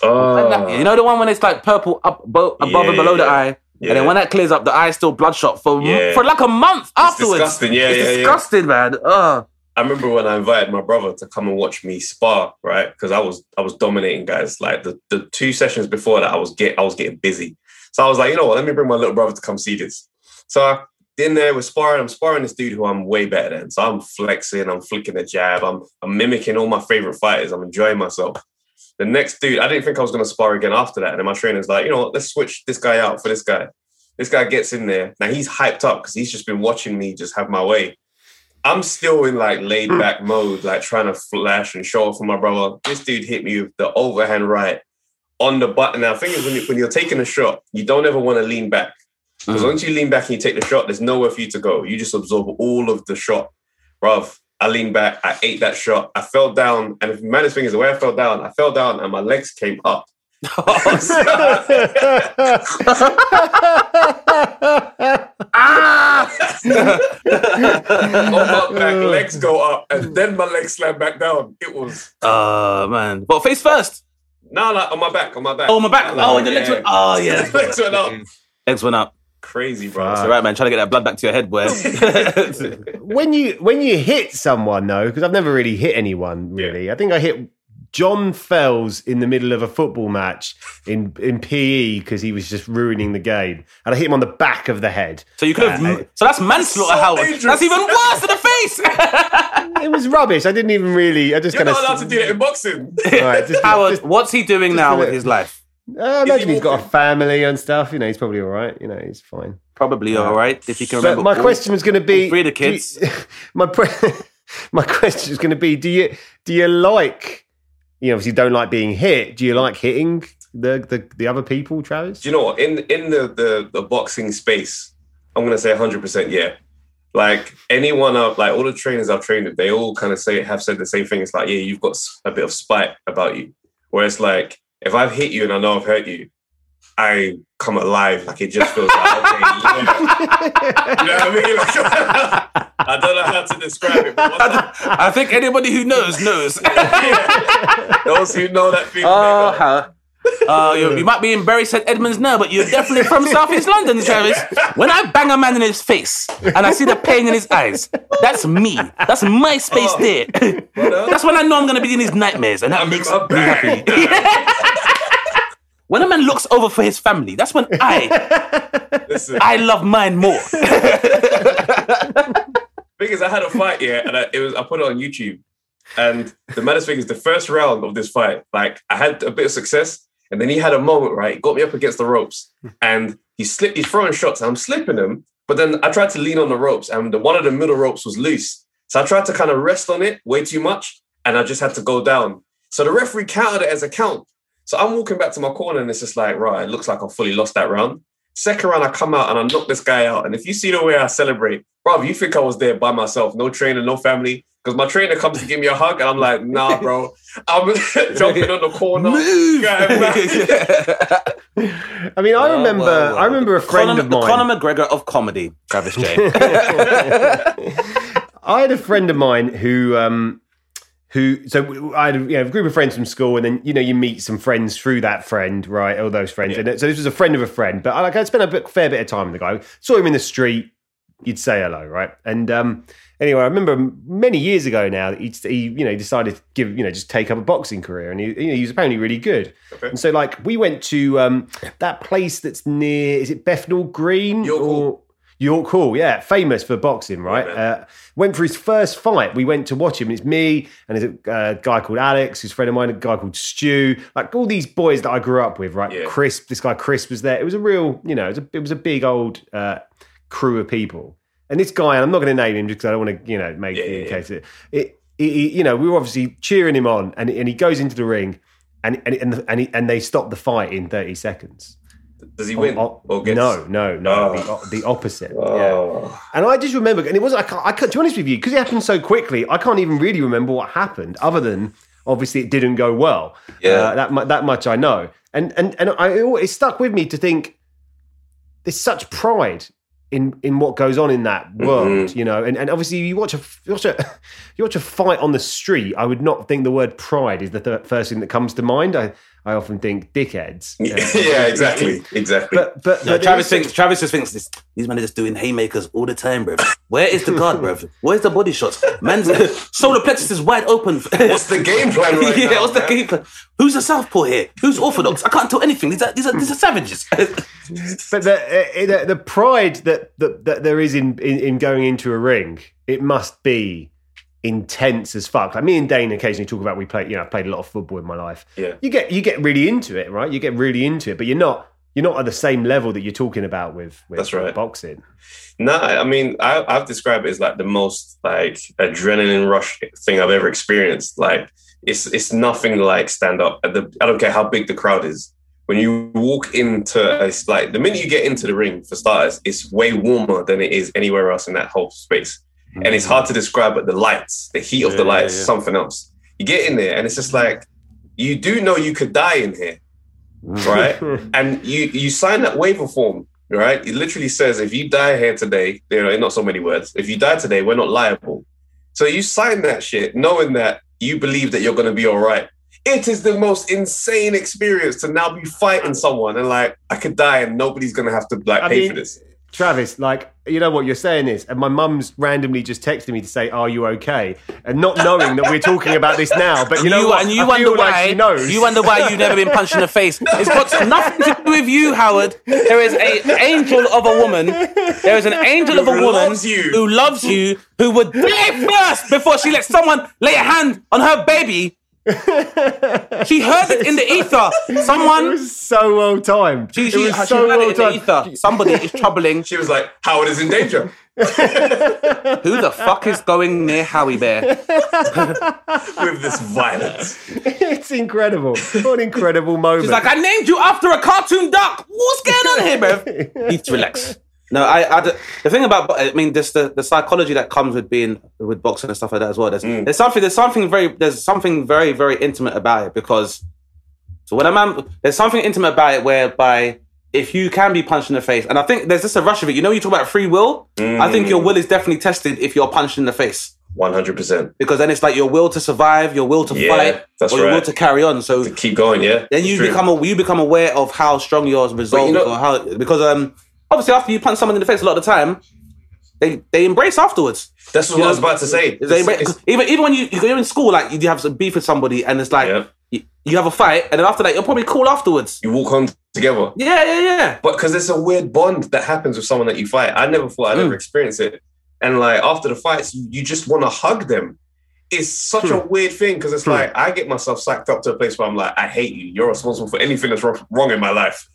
Oh, that- you know the one when it's like purple up bo- above and Yeah, below the eye, Yeah. and then when that clears up, the eye's still bloodshot for Yeah. for like a month afterwards. disgusting. Yeah, it's yeah, yeah. disgusting, man. Ugh. I remember when I invited my brother to come and watch me spar, right? Because I was I was dominating guys. Like the, the two sessions before that, I was get I was getting busy. So I was like, you know what? Let me bring my little brother to come see this. So I in there we're sparring. I'm sparring this dude who I'm way better than. So I'm flexing. I'm flicking a jab. I'm I'm mimicking all my favorite fighters. I'm enjoying myself. The next dude, I didn't think I was going to spar again after that. And then my trainer's like, you know what? Let's switch this guy out for this guy. This guy gets in there. Now he's hyped up because he's just been watching me just have my way. I'm still in like laid hmm. back mode, like trying to flash and show off for my brother. This dude hit me with the overhand right on the button. Now, thing is, when, you, when you're taking a shot, you don't ever want to lean back. Because hmm. once you lean back and you take the shot, there's nowhere for you to go. You just absorb all of the shot. Bruv, I leaned back, I ate that shot, I fell down. And the maddest thing is, the way I fell down, I fell down and my legs came up. On my back, [laughs] legs go up, and then my legs slam back down. It was Oh man. But face first. no, like on my back, on my back. Oh my back. Like, Oh, and the legs yeah. went. Oh yeah. [laughs] legs went up. Mm-hmm. Legs went up. Crazy, bro. It's all right, man. Trying to get that blood back to your head, boy. [laughs] when you when you hit someone though, because I've never really hit anyone really. I think I hit John Fells in the middle of a football match in in PE because he was just ruining the game, and I hit him on the back of the head. so you could have. Uh, so that's manslaughter, so Howard. dangerous. That's even worse than the face. [laughs] It was rubbish. I didn't even really. I just You're kind not allowed to do it in boxing. Right, just, Howard, just- what's he doing now with his life? I imagine he he's got a family and stuff. You know, he's probably all right. You know, he's fine. Probably all right if you can remember. But remember. my all- question was going to be: all three of the do you- kids. [laughs] my pre- [laughs] my question is going to be: Do you do you like? You obviously don't like being hit. Do you like hitting the the, the other people, Travis? Do you know what? In in the the, the boxing space, I'm gonna say 100 percent yeah. Like anyone up, like all the trainers I've trained with, they all kind of say have said the same thing. It's like, yeah, you've got a bit of spite about you. Where it's like, if I've hit you and I know I've hurt you, I come alive. Like it just feels like, okay, yeah. You know what I mean? Like, [laughs] I don't know how to describe it, but once I- I think anybody who knows knows. [laughs] those who know that feeling, Oh, they know. Uh, you, you might be in Bury St Edmunds now, but you're definitely from South East London, Travis. When I bang a man in his face and I see the pain in his eyes, that's me. That's my space there. that's when I know I'm going to be in his nightmares, and that I'm makes me happy. [laughs] when a man looks over for his family, that's when I [laughs] Listen. I love mine more. [laughs] because I had a fight, yeah, and I, it was I put it on YouTube. And the maddest thing is, the first round of this fight, like I had a bit of success, and then he had a moment, right? He got me up against the ropes, and he slipped. He's throwing shots, and I'm slipping him. But then I tried to lean on the ropes, and the one of the middle ropes was loose. So I tried to kind of rest on it way too much, and I just had to go down. So the referee counted it as a count. So I'm walking back to my corner, and it's just like, right, it looks like I fully lost that round. Second round, I come out and I knock this guy out. And if you see the way I celebrate, bro, you think I was there by myself, no trainer, no family. Because my trainer comes to give me a hug, and I'm like, nah, bro. [laughs] I'm [laughs] jumping on the corner. Move. [laughs] I mean, I Well, remember, well, well. I remember a friend Conor, of the mine. Conor McGregor of comedy, Travis Jay. I had a friend of mine who, um, who, so I had a, you know, a group of friends from school, and then you know you meet some friends through that friend, right? All those friends, and so this was a friend of a friend. But I, like I spent a bit, fair bit of time with the guy. Saw him in the street, you'd say hello, right? And um, anyway, I remember many years ago now that he, he, you know, decided to give, you know, just take up a boxing career, and he, you know, he was apparently really good. And so, like, we went to um, that place that's near, is it Bethnal Green York or York Hall? Yeah, famous for boxing, right? uh, went for his first fight. We went to watch him. And it's me and there's a uh, guy called Alex, who's a friend of mine, a guy called Stu, like all these boys that I grew up with, right? Yeah. Chris, this guy Chris was there. It was a real, you know, it was a, it was a big old uh, crew of people. And this guy, and I'm not going to name him because I don't want to, you know, make Yeah, it in yeah, case it, it, it, you know, we were obviously cheering him on, and and he goes into the ring, and and and, and, he, and they stop the fight in 30 seconds. Does he win? Oh, or gets... no, no, no, Oh. the, the opposite. Yeah. Oh. And I just remember, and it wasn't. I can't, I can't. To be honest with you, because it happened so quickly, I can't even really remember what happened, other than obviously it didn't go well. Yeah. Uh, that that much I know. And and and I, it stuck with me to think there's such pride in in what goes on in that world, Mhm. you know. And and obviously you watch a you watch a [laughs] you watch a fight on the street. I would not think the word pride is the th- first thing that comes to mind. I I often think dickheads. [laughs] yeah, [laughs] exactly, exactly. But but, No, but Travis there is thinks Travis just thinks this. These men are just doing haymakers all the time, bro. Where is the guard, bro? Where's the body shots? Man's [laughs] solar plexus is wide open. what's the game plan right yeah, now? what's the man? game plan? Who's a southpaw here? Who's orthodox? I can't tell anything. These are these are, these are savages. but the, uh, the the pride that, that that there is in, in in going into a ring, it must be intense as fuck. Like me and Dane occasionally talk about we play. You know, I've played a lot of football in my life. Yeah. you get you get really into it, right? You get really into it, but you're not you're not at the same level that you're talking about with, with That's right. boxing. No, I mean, I, I've described it as like the most like adrenaline rush thing I've ever experienced. Like, it's it's nothing like stand up. At the, I don't care how big the crowd is. When you walk into, a, it's like the minute you get into the ring, for starters, it's way warmer than it is anywhere else in that whole space, and it's hard to describe. But the lights, the heat of the lights, yeah. something else. You get in there, and it's just like you do know you could die in here, right? [laughs] and you you sign that waiver form, right? It literally says if you die here today, you know, in not so many words, if you die today, we're not liable. So you sign that shit knowing that you believe that you're gonna be all right. It is the most insane experience to now be fighting someone and like I could die and nobody's gonna have to like I pay mean, for this. Travis, like you know what you're saying is, and my mum's randomly just texted me to say, "Are you okay?" And not knowing that we're talking about this now, but you know what? and you I wonder feel like why she knows. you wonder why you've never been punched in the face. It's got nothing to do with you, Howard. There is an angel of a woman. There is an angel of a woman you. who loves you, who would die first before she lets someone lay a hand on her baby. [laughs] She heard it in the ether. It Someone. was so well timed. She, it she, was she so heard well it in the ether. Somebody is troubling. She was like, Howard is in danger [laughs] Who the fuck is going near Howie Bear? [laughs] with this violence. It's incredible. What an incredible moment. She's like, I named you after a cartoon duck. What's going on here, bro? Need to relax. No, I, I, the thing about, I mean, just the, the psychology that comes with being with boxing and stuff like that as well. There's, there's something, there's something very, there's something very, very intimate about it because, so when a man, there's something intimate about it whereby if you can be punched in the face, and I think there's just a rush of it. You know, you talk about free will. I think your will is definitely tested if you're punched in the face One hundred percent. because then it's like your will to survive, your will to Yeah, fight, that's or your will to carry on. So Keep going, yeah. then you true. become a, you become aware of how strong your resolve you know- is or how because um obviously after you punch someone in the face a lot of the time they they embrace afterwards. That's what you I was know, about to say. They embrace, it's- even even when you you're in school like you have some beef with somebody and it's like Yeah. you, you have a fight and then after that you're probably cool afterwards. you walk home together. Yeah yeah yeah. But because it's a weird bond that happens with someone that you fight. I never thought I'd Mm. ever experience it. And like after the fights, you, you just want to hug them. It's such a weird thing because it's like I get myself psyched up to a place where I'm like, I hate you. You're responsible for anything that's wrong in my life.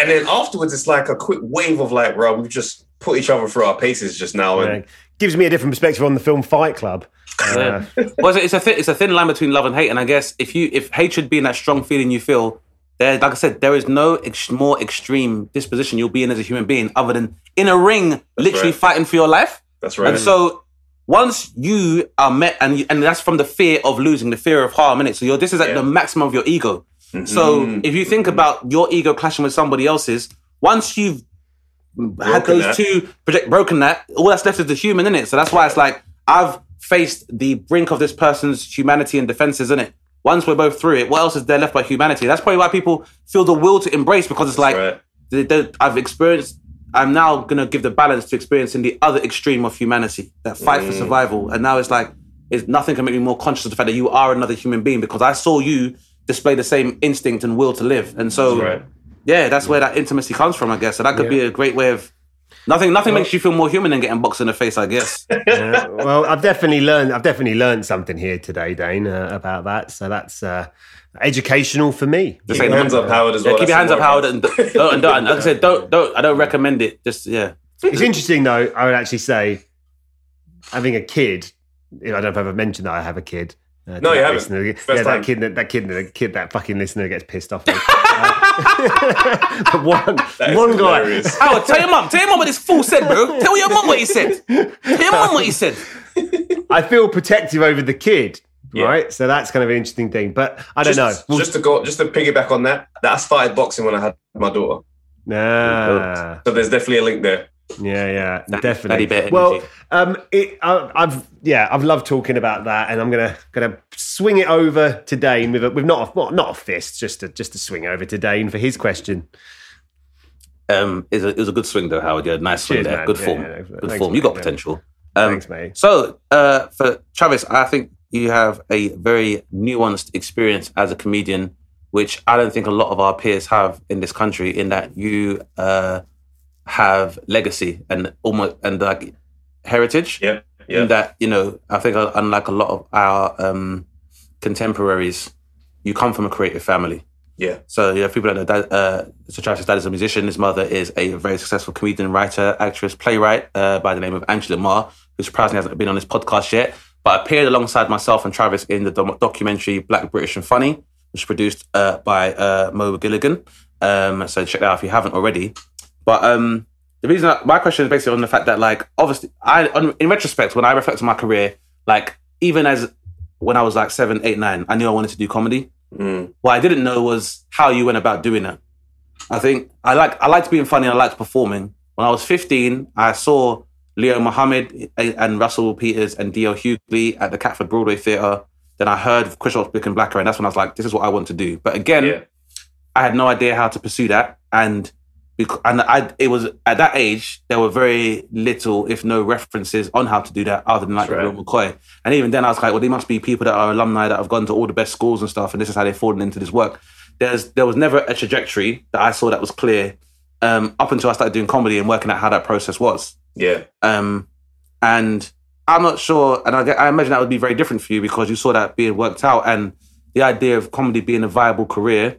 And then afterwards, it's like a quick wave of like, bro, we've just put each other through our paces just now. And gives me a different perspective on the film Fight Club. Uh, well, it's a thin, it's a thin line between love and hate, and I guess if you if hatred being that strong feeling you feel, there, like I said, there is no ex- more extreme disposition you'll be in as a human being other than in a ring, literally right. fighting for your life. That's right. And so once you are met, and you, and that's from the fear of losing, the fear of harm, in it. So you're, this is at Yeah. the maximum of your ego. So Mhm. if you think about your ego clashing with somebody else's, once you've had those that. two project broken that, all that's left is the human in it. So that's why it's like I've faced the brink of this person's humanity and defenses in it. Once we're both through it, what else is there left by humanity? That's probably why people feel the will to embrace because it's like right. they don't, I've experienced. I'm now gonna give the balance to experiencing the other extreme of humanity, that fight Mm. for survival. And now it's like, it's nothing can make me more conscious of the fact that you are another human being because I saw you display the same instinct and will to live. And so, right. yeah, that's where that intimacy comes from, I guess. So that could be a great way of. Nothing, nothing makes you feel more human than getting boxed in the face, I guess. [laughs] yeah. Well, I've definitely learned. I've definitely learned something here today, Dane, uh, about that. So that's uh, educational for me. Just Keep saying, your hands up, Howard, as Yeah, well. keep your hands up, Howard, important. and don't, and don't, like I said, don't, don't. I don't recommend it. Just yeah. It's interesting, though. I would actually say having a kid. You know, I don't know if I've ever mentioned that I have a kid. Uh, No, you that haven't. listener. First yeah, time. that kid, that, that kid, that kid, that fucking listener gets pissed off. Uh, [laughs] one, [laughs] one guy. hilarious. Howard, tell your mum. Tell your mum what this fool said, bro. Tell your mum what he said. Tell your mum what he said. [laughs] I feel protective over the kid, Yeah. right? So that's kind of an interesting thing. But I don't just, know. Just to go, just to piggyback on that, that I started boxing when I had my daughter. nah. So there's definitely a link there. Yeah, yeah, Daddy definitely. bear. Well, um, it, I, I've yeah, I've loved talking about that, and I'm gonna gonna swing it over to Dane with a, with not a, well, not a fist, just a just a swing over to Dane for his question. Um, it was, a, it was a good swing though, Howard. Yeah, nice swing Cheers, there. man. Good Yeah, form. yeah, good thanks, form. You got potential. Um, Thanks, mate. So, uh, for Travis, I think you have a very nuanced experience as a comedian, which I don't think a lot of our peers have in this country. In that you uh, have legacy and almost and like heritage. Yeah, yeah. In that you know, I think uh, unlike a lot of our um, contemporaries, you come from a creative family. Yeah, So yeah, people don't know that. Uh, so Travis' dad is a musician. His mother is a very successful comedian, writer, actress, playwright uh, by the name of Angie Le Mar, who surprisingly hasn't been on this podcast yet, but appeared alongside myself and Travis in the doc- documentary Black, British, and Funny, which was produced uh, by uh, Mo Gilligan. Um, so check that out if you haven't already. But um, the reason I, my question is basically on the fact that, like, obviously, I on, in retrospect, when I reflect on my career, like even as when I was like seven, eight, nine, I knew I wanted to do comedy. Mm. What I didn't know was how you went about doing it. I think I like I liked being funny and I liked performing. When I was 15, I saw Leo Muhammad and Russell Peters and D.L. Hughley at the Catford Broadway Theatre. Then I heard Chris Rock, and Blacker, and that's when I was like, this is what I want to do. But again, yeah, I had no idea how to pursue that, and and I it was at that age there were very little, if no, references on how to do that other than like right. McCoy. And even then, I was like, well, they must be people that are alumni that have gone to all the best schools and stuff, and this is how they've fallen into this work. There's there was never a trajectory that I saw that was clear um, up until I started doing comedy and working out how that process was. yeah, Um, and I'm not sure, and I, I imagine that would be very different for you because you saw that being worked out, and the idea of comedy being a viable career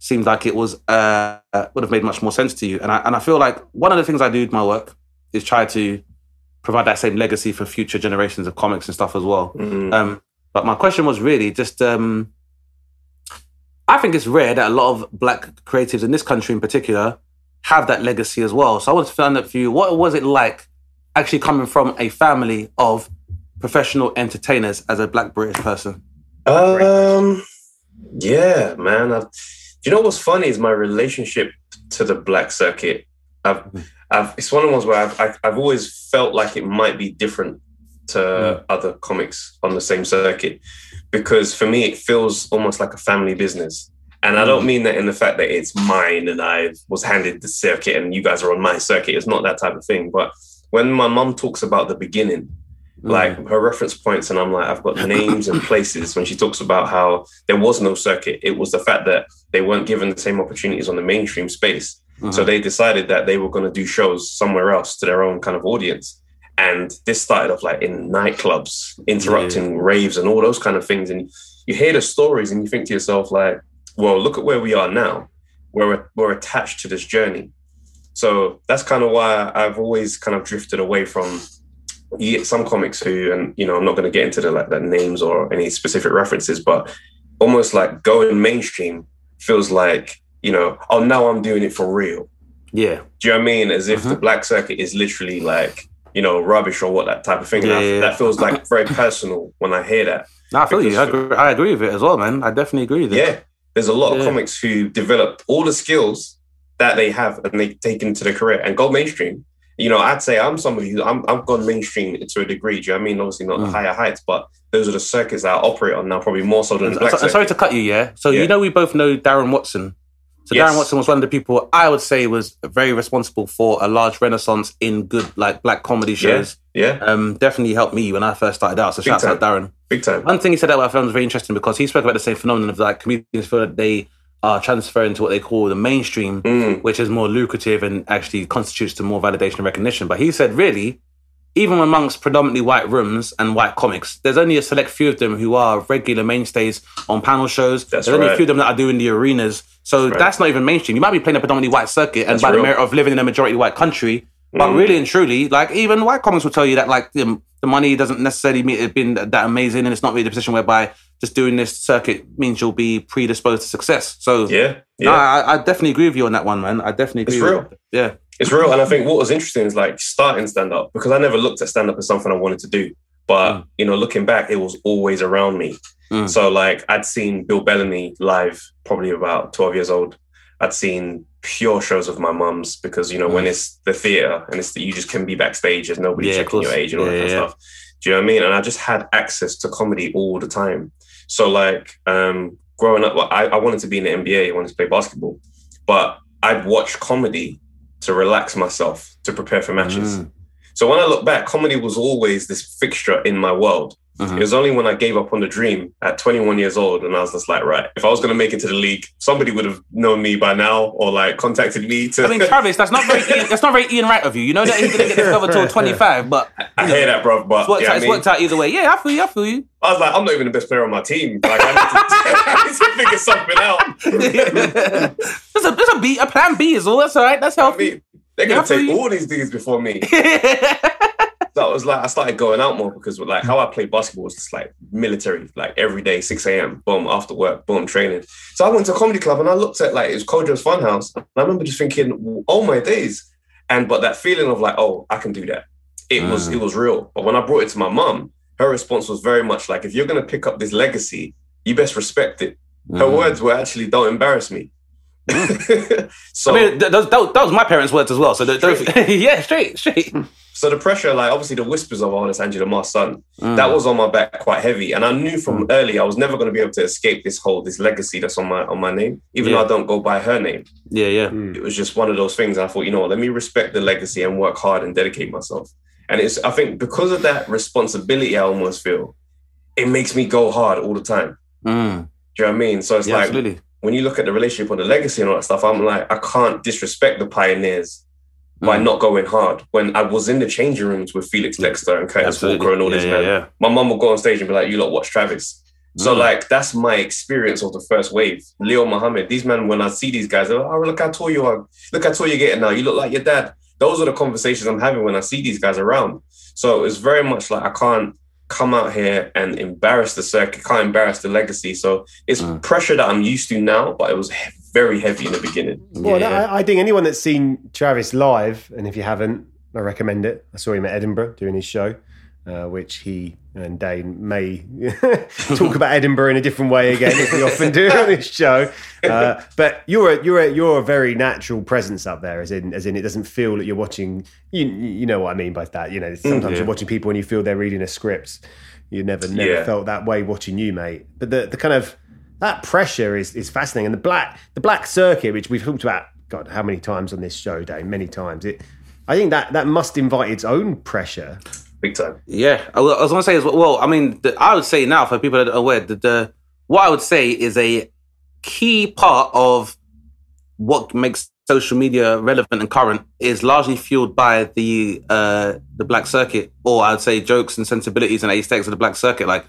seemed like it was uh, would have made much more sense to you. And I and I feel like one of the things I do with my work is try to provide that same legacy for future generations of comics and stuff as well. Mm. Um, but my question was really just. Um, I think it's rare that a lot of black creatives in this country, in particular, have that legacy as well. So I want to find out for you, what was it like actually coming from a family of professional entertainers as a black British person? Um, yeah, man. I've, you know what's funny is my relationship to the black circuit. I've, mm-hmm. I've, it's one of the ones where I've, I've, I've always felt like it might be different to other comics on the same circuit because for me it feels almost like a family business. And I don't mm. mean that in the fact that it's mine and I was handed the circuit and you guys are on my circuit. It's not that type of thing. But when my mum talks about the beginning, like mm. her reference points and i'm like i've got names and places. When she talks about how there was no circuit it was the fact that they weren't given the same opportunities on the mainstream space. So uh-huh. they decided that they were going to do shows somewhere else to their own kind of audience. And this started off like in nightclubs interrupting raves and all those kind of things. And you hear the stories and you think to yourself like well look at where we are now. We're, we're attached to this journey. So that's kind of why i've always kind of drifted away from you get some comics who, and you know, I'm not going to get into the like the names or any specific references, but almost like going mainstream feels like you know, oh, now I'm doing it for real. Yeah. Do you know what I mean? As if the Mm-hmm. black circuit is literally like you know rubbish or what that type of thing. Yeah, I- yeah, yeah. That feels like very personal when I hear that. No, I feel you. I agree, I agree with it as well, man. I definitely agree with it. Yeah, there's a lot of comics who develop all the skills that they have and they take into their career and go mainstream. You know, I'd say I'm somebody who I'm I've gone mainstream to a degree. Do you know what I mean? Obviously not the Mm. higher heights, but those are the circuits that I operate on now, probably more so than the So- sorry to cut you, yeah. So Yeah. you know we both know Darren Watson. So Yes. Darren Watson was one of the people I would say was very responsible for a large renaissance in good like black comedy shows. Yeah, Um, definitely helped me when I first started out. So Big shout out Darren. big time. One thing he said that I found was very interesting because he spoke about the same phenomenon of like comedians feel that they are transferring to what they call the mainstream, Mm. which is more lucrative and actually constitutes to more validation and recognition. But he said, really, even amongst predominantly white rooms and white comics, there's only a select few of them who are regular mainstays on panel shows. That's there's only a few of them that are doing the arenas. So right. that's not even mainstream. You might be playing a predominantly white circuit, and That's by the real. merit of living in a majority white country. But Mm. really and truly, like even white comics will tell you that like the, the money doesn't necessarily mean it being that amazing, and it's not really the position whereby just doing this circuit means you'll be predisposed to success. So Yeah, no. I, I definitely agree with you on that one, man. I definitely agree. It's real. you. Yeah. It's real. And I think what was interesting is like starting stand up because I never looked at stand up as something I wanted to do. But, Mm. you know, looking back, it was always around me. Mm. So, like, I'd seen Bill Bellamy live probably about 12 years old. I'd seen pure shows of my mum's because, you know, when it's the theater and it's the, you just can be backstage, there's nobody Mm. Yeah, checking your age and all that Yeah, kind yeah, of stuff. Do you know what I mean? And I just had access to comedy all the time. So, like, um, growing up, I, I wanted to be in the NBA, I wanted to play basketball, but I'd watch comedy to relax myself to prepare for matches. Mm. So when I look back, comedy was always this fixture in my world. Mhm. It was only when I gave up on the dream at 21 years old and I was just like, right, if I was going to make it to the league, somebody would have known me by now or like contacted me to. I mean, [laughs] Travis, that's not very Ian, that's not very Ian Wright of you. You know that he didn't get discovered till [laughs] 25, but I hear that, bro. But it's worked, yeah, out, I, it's mean, worked out either way. Yeah, I feel you. I feel you. I was like, I'm not even the best player on my team. Like, I need to, [laughs] I need to figure something out. there's a there's a B, a plan B is all. That's all right. That's I healthy. mean, they're gonna feel take you. all these dudes before me. That was like I started going out more because like how I played basketball was just like military, like every day, 6 a.m. Boom, after work, boom, training. So I went to a comedy club and I looked at like it was Kojo's Funhouse. And I remember just thinking, oh my days. And but that feeling of like, oh, I can do that. It was Mm. it was real. But when I brought it to my mum, her response was very much like, if you're gonna pick up this legacy, you best respect it. Her Mhm. words were actually, don't embarrass me. [laughs] so I mean, th- those, that, that was my parents' words as well. So those, [laughs] yeah, straight, straight. [laughs] So the pressure, like obviously the whispers of, oh, that's Angie Le Mar's son, Mm. that was on my back quite heavy. And I knew from early I was never going to be able to escape this whole, this legacy that's on my on my name, even Yeah. though I don't go by her name. Yeah, yeah. It was just one of those things. I thought, you know what, let me respect the legacy and work hard and dedicate myself. And it's, I think because of that responsibility, I almost feel it makes me go hard all the time. Mm. Do you know what I mean? So it's Yeah, like absolutely. when you look at the relationship or the legacy and all that stuff, I'm like, I can't disrespect the pioneers by Mm. not going hard. When I was in the changing rooms with Felix Dexter and Curtis Absolutely. Walker and all yeah, this, yeah, man, yeah. my mum would go on stage and be like, "You lot watch Travis." So Mm. like that's my experience of the first wave. Leo Muhammad, these men, when I see these guys, they're like, oh look how tall you are. Look how tall you're getting now. You look like your dad. Those are the conversations I'm having when I see these guys around. So it's very much like I can't come out here and embarrass the circuit, can't embarrass the legacy. So it's Mm. pressure that I'm used to now, but it was very heavy in the beginning. Well, Yeah. I, I think anyone that's seen Travis live, and if you haven't, I recommend it. I saw him at Edinburgh doing his show, uh, which he and Dane may [laughs] talk about Edinburgh in a different way again, as we often do on this show. Uh, but you're a, you're a, you're a very natural presence up there, as in as in it doesn't feel that you're watching. You you know what I mean by that. You know, sometimes yeah. you're watching people and you feel they're reading a script. You never never Yeah. felt that way watching you, mate. But the the kind of that pressure is is fascinating, and the black the black circuit, which we've talked about, God, how many times on this show, Dave? Many times. It, I think that that must invite its own pressure. Big time. Yeah, I was, gonna say as well. well I mean, the, I would say now for people that are aware, the, the what I would say is a key part of what makes social media relevant and current is largely fueled by the uh, the black circuit, or I'd say jokes and sensibilities and aesthetics of the black circuit. Like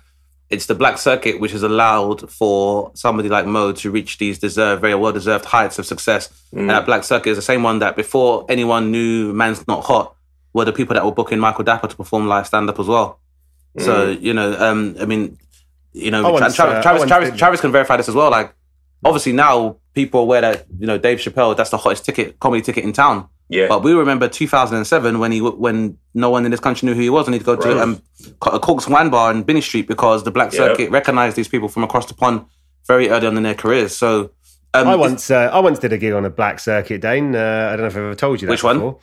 it's the black circuit which has allowed for somebody like Mo to reach these deserved, very well deserved heights of success. And that black circuit is the same one that before anyone knew Man's Not Hot were the people that were booking Michael Dapaah to perform live stand up as well. So you know, um, I mean, you know, Tra- Travis, Travis, Travis, Travis can verify this as well. Like, obviously now people are aware that you know Dave Chappelle that's the hottest ticket comedy ticket in town. Yeah. But we remember 2007 when he when no one in this country knew who he was, and he'd go to Right. um, a Cork's Wine Bar in Binney Street because the Black Yeah. Circuit recognized these people from across the pond very early on in their careers. So, um, I once, uh, I once did a gig on a black circuit, Dane. Uh, I don't know if I've ever told you that Which one?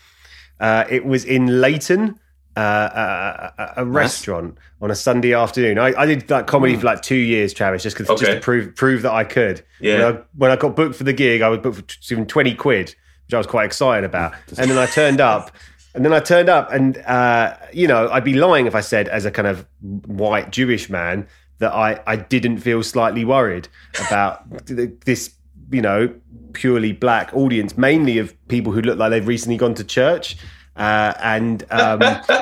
Uh, it was in Leighton, uh, a, a, a restaurant on a Sunday afternoon. I, I did like comedy Hmm. for like two years, Travis, just, 'cause- just Okay. to prove prove that I could. Yeah. When I, when I got booked for the gig, I was booked for t- even twenty quid, which I was quite excited about. [laughs] And then I turned up. And then I turned up, and uh, you know, I'd be lying if I said, as a kind of white Jewish man, that I, I didn't feel slightly worried about this, you know, purely black audience, mainly of people who look like they've recently gone to church, uh, and um,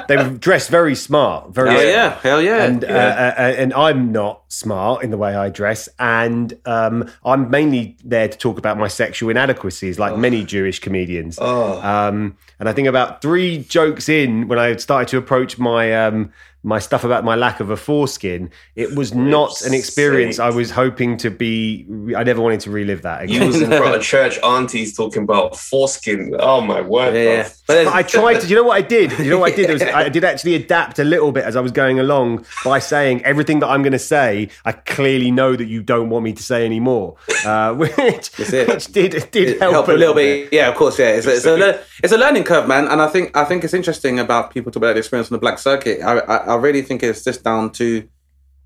they were [laughs] dressed very smart, very hell yeah, hell yeah. and uh, uh, and I'm not smart in the way I dress, and um, I'm mainly there to talk about my sexual inadequacies, like many Jewish comedians. Oh. Um, and I think about three jokes in, when I started to approach my um, my stuff about my lack of a foreskin, it was not an experience sake. I was hoping to be. I never wanted to relive that You was in front of church aunties talking about foreskin. Oh my word, yeah, bro. But I tried to. You know what I did? You know what I did? It was, [laughs] I did actually adapt a little bit as I was going along by saying everything that I'm going to say. I clearly know that you don't want me to say anymore, uh, [laughs] which which did did it help, help a little bit. Yeah, of course. Yeah, it's a, it's a it's a learning curve, man. And I think I think it's interesting about people talk about the experience on the black circuit. I, I I really think it's just down to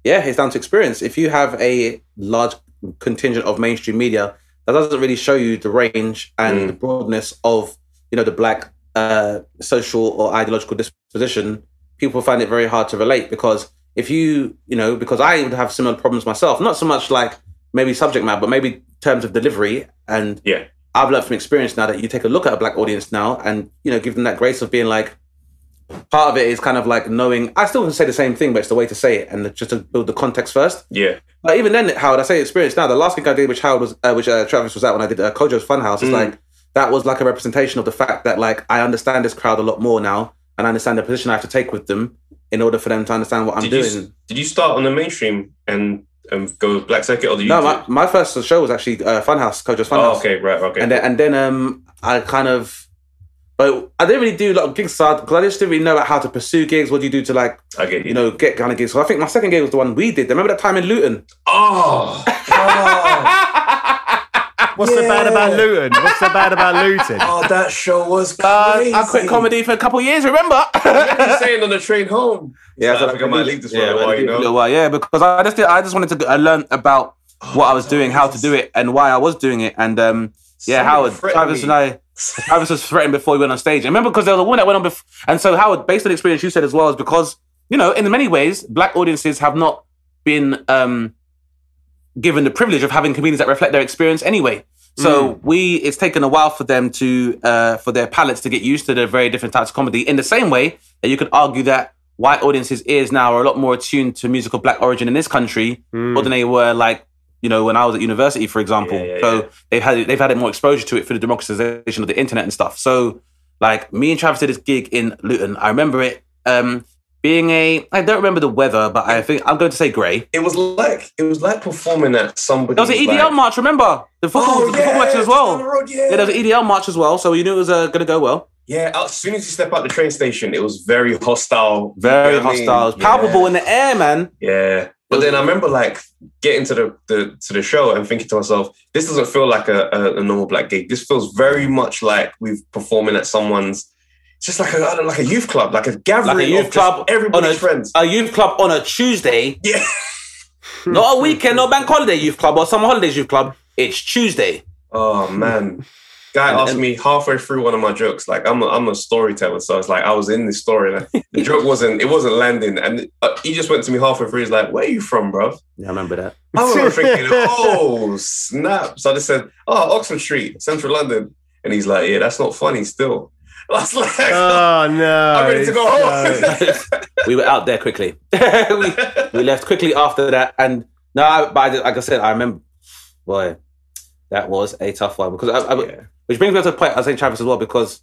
yeah, it's down to experience. If you have a large contingent of mainstream media, that doesn't really show you the range and the broadness of you know the black uh, social or ideological disposition. People find it very hard to relate because if you you know because I would have similar problems myself. Not so much like maybe subject matter, but maybe terms of delivery and Yeah. I've learned from experience now that you take a look at a black audience now and you know give them that grace of being like part of it is kind of like knowing I still can say the same thing but it's the way to say it and just to build the context first Yeah. but even then Howard I say experience now the last gig I did which Howard was uh, which uh, Travis was at when I did uh, Kojo's Funhouse it's like that was like a representation of the fact that like I understand this crowd a lot more now and I understand the position I have to take with them in order for them to understand what I'm Did doing you did you start on the mainstream and um, go with Black Circuit or the no YouTube? my, my first show was actually uh, Funhouse Kojo's Funhouse oh, okay, right, okay. and then and then um I kind of but I didn't really do a lot of gigs because I just didn't really know about how to pursue gigs. What do you do to like I get you. you know get kind of gigs? So I think my second gig was the one we did. Remember that time in Luton? oh, [laughs] What's so bad about Luton? What's so bad about [laughs] Luton? oh, that show was Uh. I quit comedy for a couple of years. Remember? I was saying on the train home. Yeah, so I think I might leave this for yeah, a while, you a little know. while, yeah, because I just did, I just wanted to I learn about what I was doing, how to do it, and why I was doing it, and um, yeah, Somebody Howard, Travis, me. and I. Travis was threatened before he went on stage. And remember, because there was a woman that went on before, and so Howard, based on the experience you said as well, is because you know, in many ways, black audiences have not been um, given the privilege of having comedians that reflect their experience anyway. So we, it's taken a while for them to, uh, for their palates to get used to the very different types of comedy. In the same way that you could argue that white audiences' ears now are a lot more attuned to musical black origin in this country more than they were like, you know, when I was at university, for example. Yeah, yeah, so yeah. they've had they've had more exposure to it through the democratization of the internet and stuff. So like me and Travis did this gig in Luton. I remember it um, being a I don't remember the weather, but I think I'm going to say grey. It was like it was like performing at somebody. There was an EDL march, remember? The football, Oh, the football yeah, match as well. road, yeah. Yeah, there was an EDL march as well, so you knew it was uh, going to go well. Yeah, as soon as you step out the train station, it was very hostile. Very You know what I mean? hostile. It was palpable in the air, man. Yeah. But then I remember like getting to the, the to the show and thinking to myself, this doesn't feel like a, a, a normal black gig. This feels very much like we've performing at someone's it's just like a like a youth club, like a gathering Like a youth club on everybody's a, friends. a youth club on a Tuesday, yeah. [laughs] not a weekend, not bank holiday youth club or summer holidays youth club. It's Tuesday. Oh man. Guy And- asked and- me halfway through one of my jokes. Like I'm a, I'm a storyteller, so it's like I was in this story. And the [laughs] joke wasn't it wasn't landing, and uh, he just went to me halfway through. He's like, "Where are you from, bro?" Yeah, I remember that. I remember [laughs] thinking, "Oh snap!" So I just said, "Oh, Oxford Street, Central London," and he's like, "Yeah, that's not funny." Still, [laughs] I was like, Oh no! [laughs] "I'm ready to go home." [laughs] we were out there quickly. we, we left quickly after that, and no, I, but I, like I said, I remember. Boy, that was a tough one because I, I, Yeah. which brings me to the point I was saying Travis as well because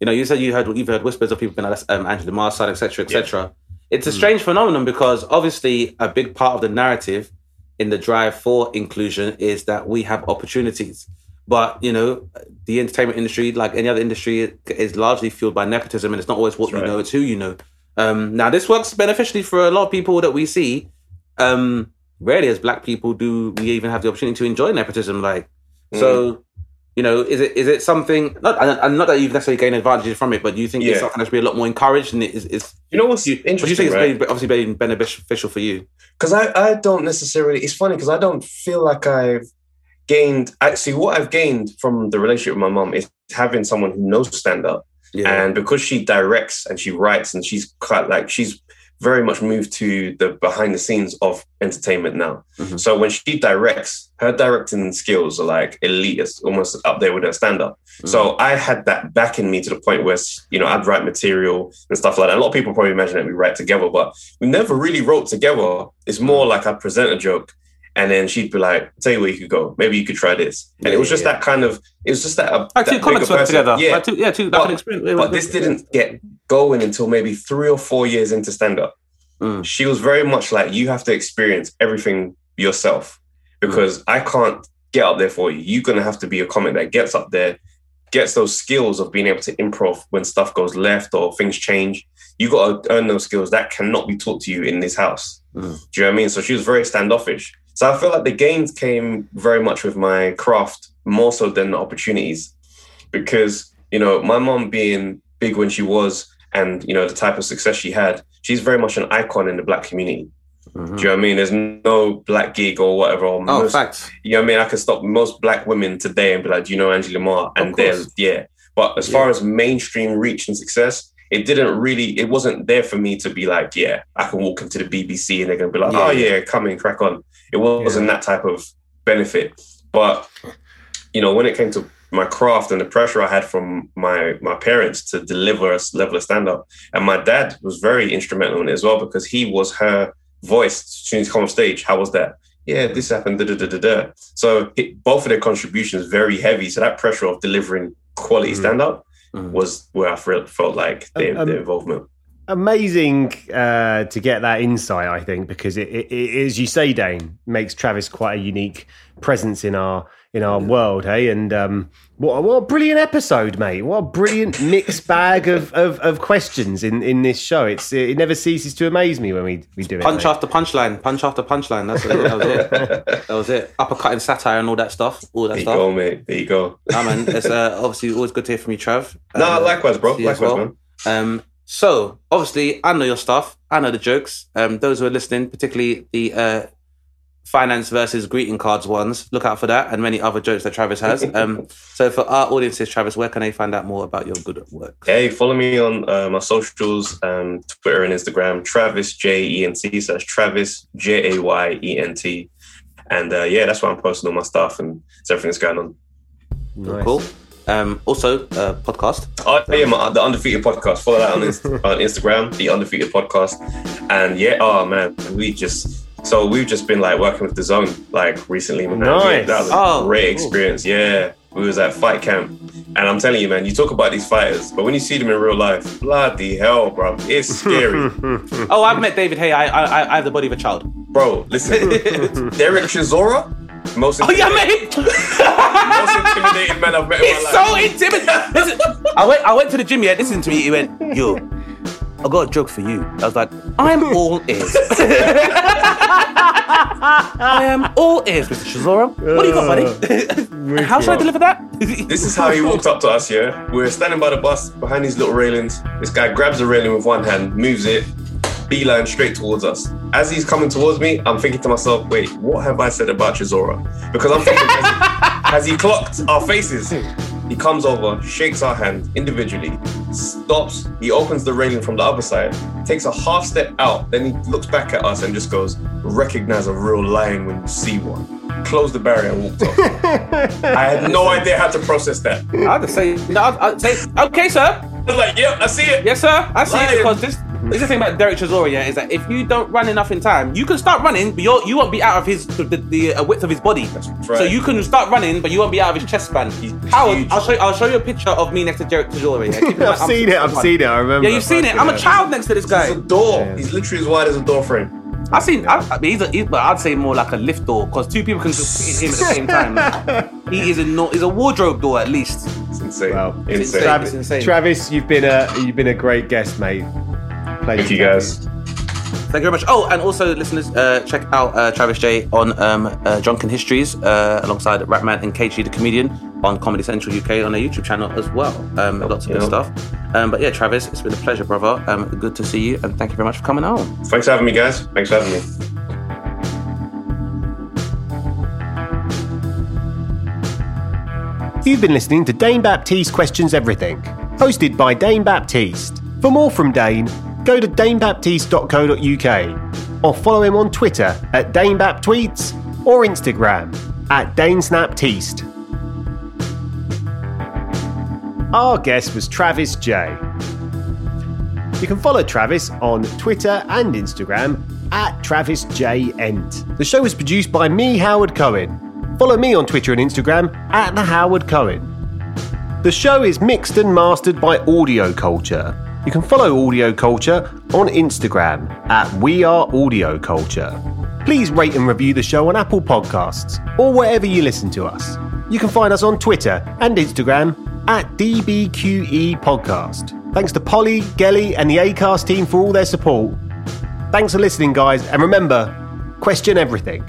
You know, you said you heard you've heard whispers of people being like um, Angela Marside, etc., etc. It's a strange phenomenon because obviously a big part of the narrative in the drive for inclusion is that we have opportunities. But you know, the entertainment industry, like any other industry, is largely fueled by nepotism, and it's not always what you right. know; it's who you know. Um, now, this works beneficially for a lot of people that we see. Um, rarely, as Black people, do we even have the opportunity to enjoy nepotism. Like, so you know, is it is it something? Not, and, not that you've necessarily gained advantages from it, but do you think it's something that should be a lot more encouraged? And it is, is You know what's you, but you think it's right? been, obviously been beneficial for you? because I, I don't necessarily it's funny because i don't feel like i've gained actually what i've gained from the relationship with my mom is having someone who knows stand up Yeah, and because she directs and she writes and she's quite like she's very much moved to the behind the scenes of entertainment now. Mhm. so when she directs her directing skills are like elite it's almost up there with her stand-up. So i had that back in me to the point where you know i'd write material and stuff like that. A lot of people probably imagine that we write together but we never really wrote together. It's more like i present a joke and then she'd be like, "Tell you where you could go. Maybe you could try this." And Yeah, it was just yeah. that kind of. It was just that. Uh, like that comics bigger work together. Yeah, like two, yeah, two. But- experience. but this didn't get going until maybe three or four years into stand up. Mm. She was very much like, you have to experience everything yourself because I can't get up there for you. You're going to have to be a comic that gets up there, gets those skills of being able to improv when stuff goes left or things change. You got to earn those skills that cannot be taught to you in this house. Mm. Do you know what I mean? So she was very standoffish. So I feel like the gains came very much with my craft more so than the opportunities because, you know, my mom being big when she was and, you know, the type of success she had, she's very much an icon in the black community. Mhm. Do you know what I mean? There's no black gig or whatever. Or Oh, most, facts. you know what I mean? I could stop most black women today and be like, do you know Angie Le Mar? And they're, yeah. But as far as mainstream reach and success, it didn't really, it wasn't there for me to be like, yeah, I can walk into the BBC and they're going to be like, Yeah, oh, yeah. yeah, come in, crack on. It wasn't that type of benefit. But, you know, when it came to my craft and the pressure I had from my my parents to deliver a level of stand up, and my dad was very instrumental in it as well because he was her voice as soon as come off stage. How was that? Yeah, this happened. Da, da, da, da, da. So it, both of their contributions very heavy. So that pressure of delivering quality Mhm. stand up Mhm. was where I felt, felt like the, Um, their involvement. amazing uh, to get that insight, I think, because it, it, it, as you say, Dane, makes Travis quite a unique presence in our in our world, hey. And um, what, a- what a brilliant episode, mate! What a brilliant mixed bag of, of, of questions in, in this show. It's it never ceases to amaze me when we, we do it. Punch mate. after punchline, punch after punchline. That's it. That was it. [laughs] That was it. Uppercutting satire and all that stuff. All that There you stuff. go, mate. There you go. Nah, man. It's uh, [laughs] obviously always good to hear from you, Trav. No, Um, likewise, bro. Likewise, well. man. Um, so obviously, I know your stuff. I know the jokes. Um, those who are listening, particularly the uh, finance versus greeting cards ones, look out for that and many other jokes that Travis has. [laughs] Um, so for our audiences, Travis, where can they find out more about your good work? Hey, follow me on uh, my socials, um, Twitter and Instagram, Travis J E N T. So that's Travis J A Y E N T. And uh, yeah, that's where I'm posting all my stuff and everything that's going on. Nice. Cool. Um, also, uh, podcast. Oh yeah, my, the Undefeated Podcast. Follow that on, Inst- [laughs] on Instagram, the Undefeated Podcast. And yeah, oh man, we just so we've just been like working with the Zone like recently. Man. Nice. Yeah, that was a Oh, great cool. experience. Yeah, we was at fight camp, and I'm telling you, man, you talk about these fighters, but when you see them in real life, bloody hell, bro, it's scary. [laughs] Oh, I've met David. Hey, I, I, I have the body of a child. Bro, listen, [laughs] Derek Chisora, most Oh yeah, intimidating, mate. most intimidating man I've met in [laughs] He's my so life. intimidating. Listen, I went, I went to the gym. Yeah, listen to me. He went, yo, I got a joke for you. I was like, [laughs] I'm all ears. [laughs] I am all ears, Mr. Chisora. What do you got, buddy? Uh, [laughs] how should I deliver that? This is how he walked up to us, yeah? We're standing by the bus behind these little railings. This guy grabs the railing with one hand, moves it, beeline straight towards us. As he's coming towards me, I'm thinking to myself, wait, what have I said about Chisora? Because I'm thinking, has he, has he clocked our faces? He comes over, shakes our hand individually, stops, he opens the railing from the other side, takes a half step out, then he looks back at us and just goes, recognize a real lion when you see one. Closed the barrier and walked off. [laughs] I had no idea how to process that. I'd say, no, I'd, I'd say, okay, sir. I was like, yep, I see it. Yes, sir. I see Lion. it because this This is the thing about Derek Chisora, yeah, is that if you don't run enough in time, you can start running, but you're, you won't be out of his the, the, the uh, width of his body. right. So you can start running, but you won't be out of his chest span. He's Howard, huge. I'll show you, I'll show you a picture of me next to Derek Chisora. Yeah. Keep [laughs] in mind, I've I'm seen it. I've seen it. I remember. Yeah, you've seen it. I'm a child next to this guy. He's a guy. door. He's literally as wide as a door frame. I've seen. I, I mean, he's, a, he's but I'd say more like a lift door because two people can just fit him at the same time. [laughs] he is a no, he's a wardrobe door at least. It's insane. Well, insane. insane. Travis, It's insane. Travis, you've been a you've been a great guest, mate. Pleasure Thank you to have guys. Thank you very much. Oh, and also, listeners, uh, check out uh, Travis Jay on um, uh, Drunken Histories uh, alongside Ratman and KG the comedian on Comedy Central UK on their YouTube channel as well. Um, lots of good Yeah. stuff. Um, but yeah, Travis, it's been a pleasure, brother. Um, good to see you, and thank you very much for coming on. Thanks for having me, guys. Thanks for having me. You've been listening to Dane Baptiste Questions Everything, hosted by Dane Baptiste. For more from Dane, go to danebaptiste.co.uk or follow him on Twitter at DaneBapTweets or Instagram at DaneSnapTeast. Our guest was Travis Jay. You can follow Travis on Twitter and Instagram at Travis J. Ent. The show is produced by me, Howard Cohen. Follow me on Twitter and Instagram at the Howard Cohen. The show is mixed and mastered by Audio Culture. You can follow Audio Culture on Instagram at We Are Audio Culture. Please rate and review the show on Apple Podcasts or wherever you listen to us. You can find us on Twitter and Instagram at DBQE Podcast. Thanks to Polly, Gelly, and the ACAST team for all their support. Thanks for listening, guys, and remember question everything.